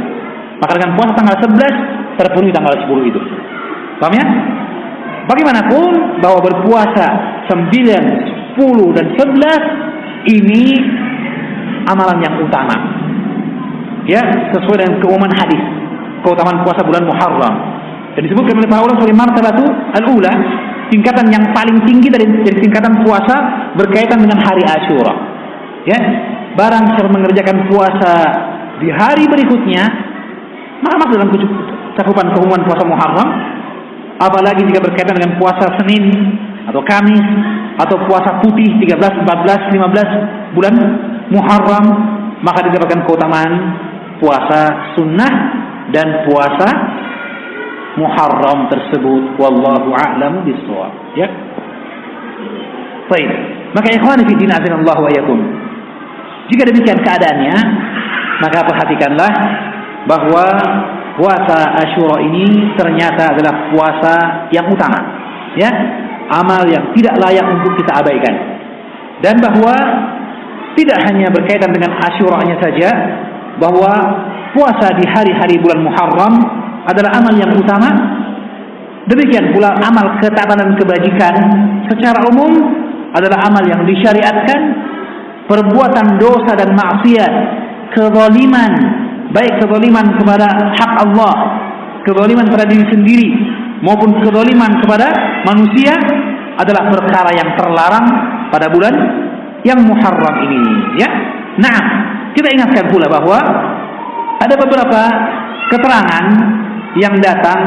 Maka dengan puasa tanggal 11 terpenuhi tanggal 10 itu. Paham ya? Bagaimanapun bahwa berpuasa 9, 10 dan 11 ini amalan yang utama. Ya, sesuai dengan keumuman hadis, keutamaan puasa bulan Muharram. Dan disebutkan oleh para ulama sebagai martabatu al-ula, tingkatan yang paling tinggi dari, dari tingkatan puasa berkaitan dengan hari Asyura. Ya, barang siapa mengerjakan puasa di hari berikutnya, maka masuk dalam cakupan keumuman puasa Muharram. Apalagi jika berkaitan dengan puasa Senin atau Kamis atau puasa putih 13, 14, 15 bulan Muharram maka didapatkan keutamaan puasa sunnah dan puasa Muharram tersebut. Wallahu a'lam bissawab. Ya. Baik. Maka ikhwan fi din Allah wa yakum jika demikian keadaannya maka perhatikanlah bahwa puasa Asyura ini ternyata adalah puasa yang utama. Ya. Amal yang tidak layak untuk kita abaikan. Dan bahwa tidak hanya berkaitan dengan asyuranya saja bahwa puasa di hari-hari bulan Muharram adalah amal yang utama. Demikian pula amal ketaatan dan kebajikan secara umum adalah amal yang disyariatkan. Perbuatan dosa dan maksiat kezaliman baik kezaliman kepada hak Allah kezaliman pada diri sendiri maupun kezaliman kepada manusia adalah perkara yang terlarang pada bulan yang Muharram ini ya. Nah, kita ingatkan pula bahwa ada beberapa keterangan yang datang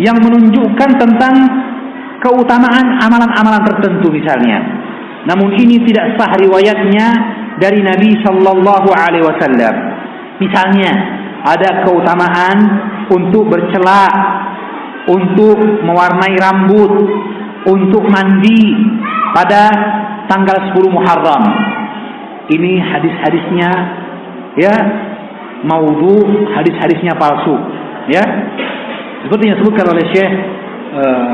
yang menunjukkan tentang keutamaan amalan-amalan tertentu misalnya. Namun ini tidak sah riwayatnya dari Nabi sallallahu alaihi wasallam. Misalnya ada keutamaan untuk bercela, untuk mewarnai rambut, untuk mandi pada tanggal 10 Muharram. Ini hadis-hadisnya ya maudhu, hadis-hadisnya palsu, ya. Seperti yang disebutkan oleh Syekh uh,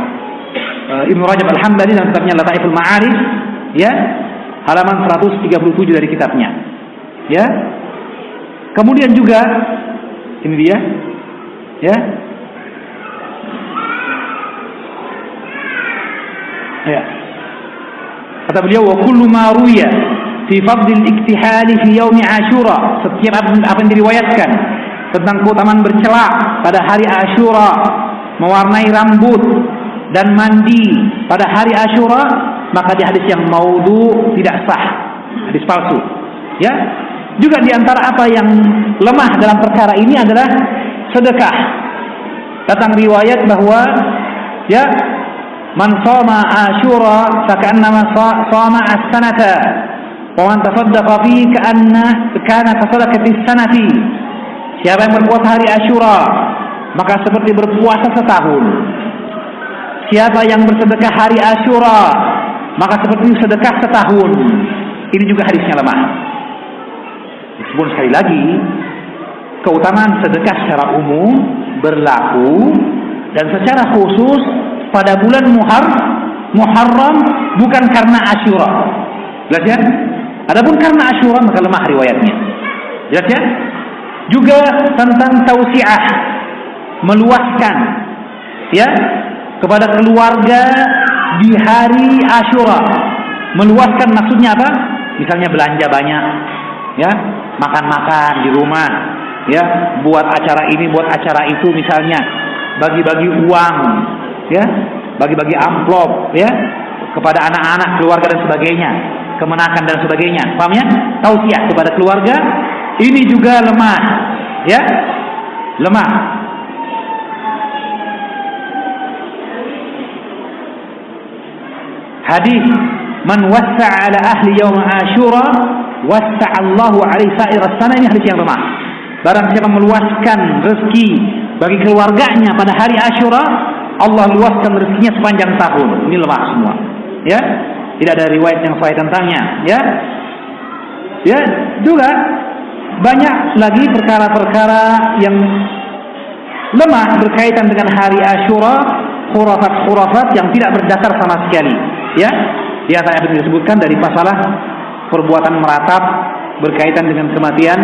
uh, Ibnu Rajab Al-Hambali dalam kitabnya Lataiful Ma'arif, ya, halaman 137 dari kitabnya. Ya. Kemudian juga ini dia, ya. Ya. Kata beliau, "Wa kullu ma ruya fi fadl iktihali fi yaumi Asyura." Setiap apa yang diriwayatkan tentang keutamaan bercelak pada hari Asyura, mewarnai rambut dan mandi pada hari Asyura, maka di hadis yang maudhu tidak sah. Hadis palsu. Ya. Juga di antara apa yang lemah dalam perkara ini adalah sedekah. Datang riwayat bahwa ya Man sama Ashura fakannama sama as-sanata wa man tasaddaqa fi ka'anna kana tasaddaqa fi sanati. Siapa yang berpuasa hari Ashura maka seperti berpuasa setahun. Siapa yang bersedekah hari Ashura maka seperti sedekah setahun. Ini juga hadisnya lemah. Meskipun sekali lagi keutamaan sedekah secara umum berlaku dan secara khusus pada bulan Muhar, Muharram bukan karena Asyura. Jelas ya? Adapun karena Asyura maka lemah riwayatnya. Jelas ya? Juga tentang tausiah. Meluaskan. Ya? Kepada keluarga di hari Asyura. Meluaskan maksudnya apa? Misalnya belanja banyak, ya, makan-makan di rumah, ya, buat acara ini, buat acara itu misalnya, bagi-bagi uang, ya? Bagi-bagi amplop. Ya? Kepada anak-anak keluarga dan sebagainya kemenakan dan sebagainya. Paham ya? Tausiah kepada keluarga. Ini juga lemah. Ya? Lemah. Hadis man wassa ala ahli yaum asyura wasa'allahu alaihi sa'ir sana ini hadis yang lemah. Barang siapa meluaskan rezeki bagi keluarganya pada hari Asyura, Allah luaskan rezekinya sepanjang tahun. Ini lemah semua. Ya, tidak ada riwayat yang sahih tentangnya. Ya, ya juga banyak lagi perkara-perkara yang lemah berkaitan dengan hari Asyura, khurafat-khurafat yang tidak berdasar sama sekali. Ya, di antara yang disebutkan dari masalah perbuatan meratap berkaitan dengan kematian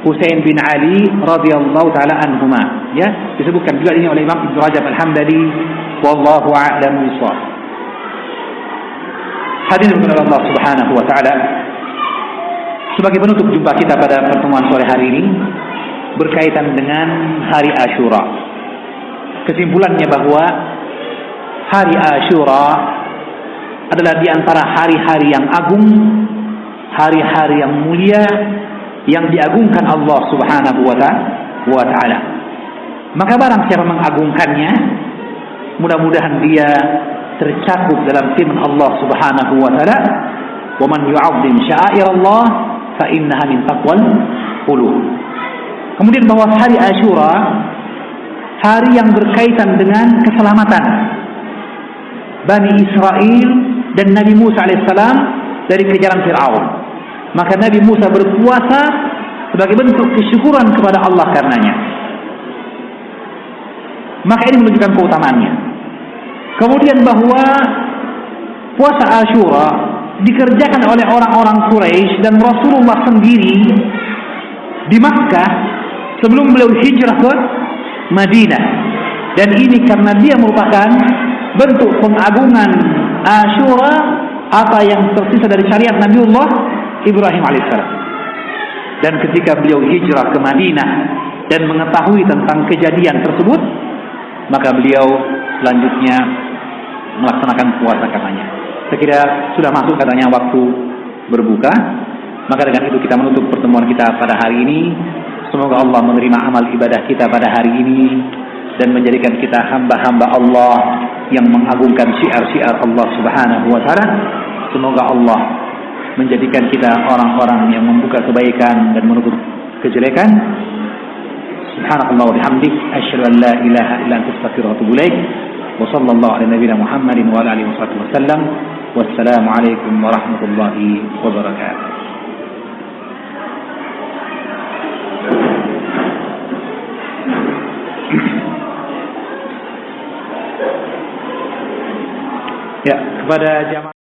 Husain bin Ali radhiyallahu taala anhuma ya disebutkan juga ini oleh Imam Ibnu Rajab Al-Hambali wallahu a'lam bishawab Hadirin kepada Allah Subhanahu wa taala sebagai penutup jumpa kita pada pertemuan sore hari ini berkaitan dengan hari Ashura. Kesimpulannya bahwa hari Ashura adalah di antara hari-hari yang agung, hari-hari yang mulia yang diagungkan Allah Subhanahu wa taala. Maka barang siapa mengagungkannya, mudah-mudahan dia tercakup dalam firman Allah Subhanahu wa taala, "Wa man yu'azzim Allah fa innaha min taqwal qulub." Kemudian bahwa hari Ashura hari yang berkaitan dengan keselamatan Bani Israel dan Nabi Musa alaihissalam dari kejaran Fir'aun. Maka Nabi Musa berpuasa sebagai bentuk kesyukuran kepada Allah karenanya. Maka ini menunjukkan keutamaannya. Kemudian bahwa puasa Ashura dikerjakan oleh orang-orang Quraisy dan Rasulullah sendiri di Makkah sebelum beliau hijrah ke Madinah. Dan ini karena dia merupakan bentuk pengagungan Ashura apa yang tersisa dari syariat Nabiullah Ibrahim alaihissalam. Dan ketika beliau hijrah ke Madinah dan mengetahui tentang kejadian tersebut, maka beliau selanjutnya melaksanakan puasa katanya. Sekira sudah masuk katanya waktu berbuka, maka dengan itu kita menutup pertemuan kita pada hari ini. Semoga Allah menerima amal ibadah kita pada hari ini dan menjadikan kita hamba-hamba Allah yang mengagungkan syiar-syiar Allah Subhanahu wa taala. Semoga Allah menjadikan kita orang-orang yang membuka kebaikan dan menutup kejelekan. Subhanakallah wa bihamdik asyhadu an la ilaha illa anta astaghfiruka wa atubu ilaik. Wa sallallahu ala nabiyyina Muhammadin wa ala alihi wasallam. Wassalamu alaikum warahmatullahi wabarakatuh. Ya, kepada jamaah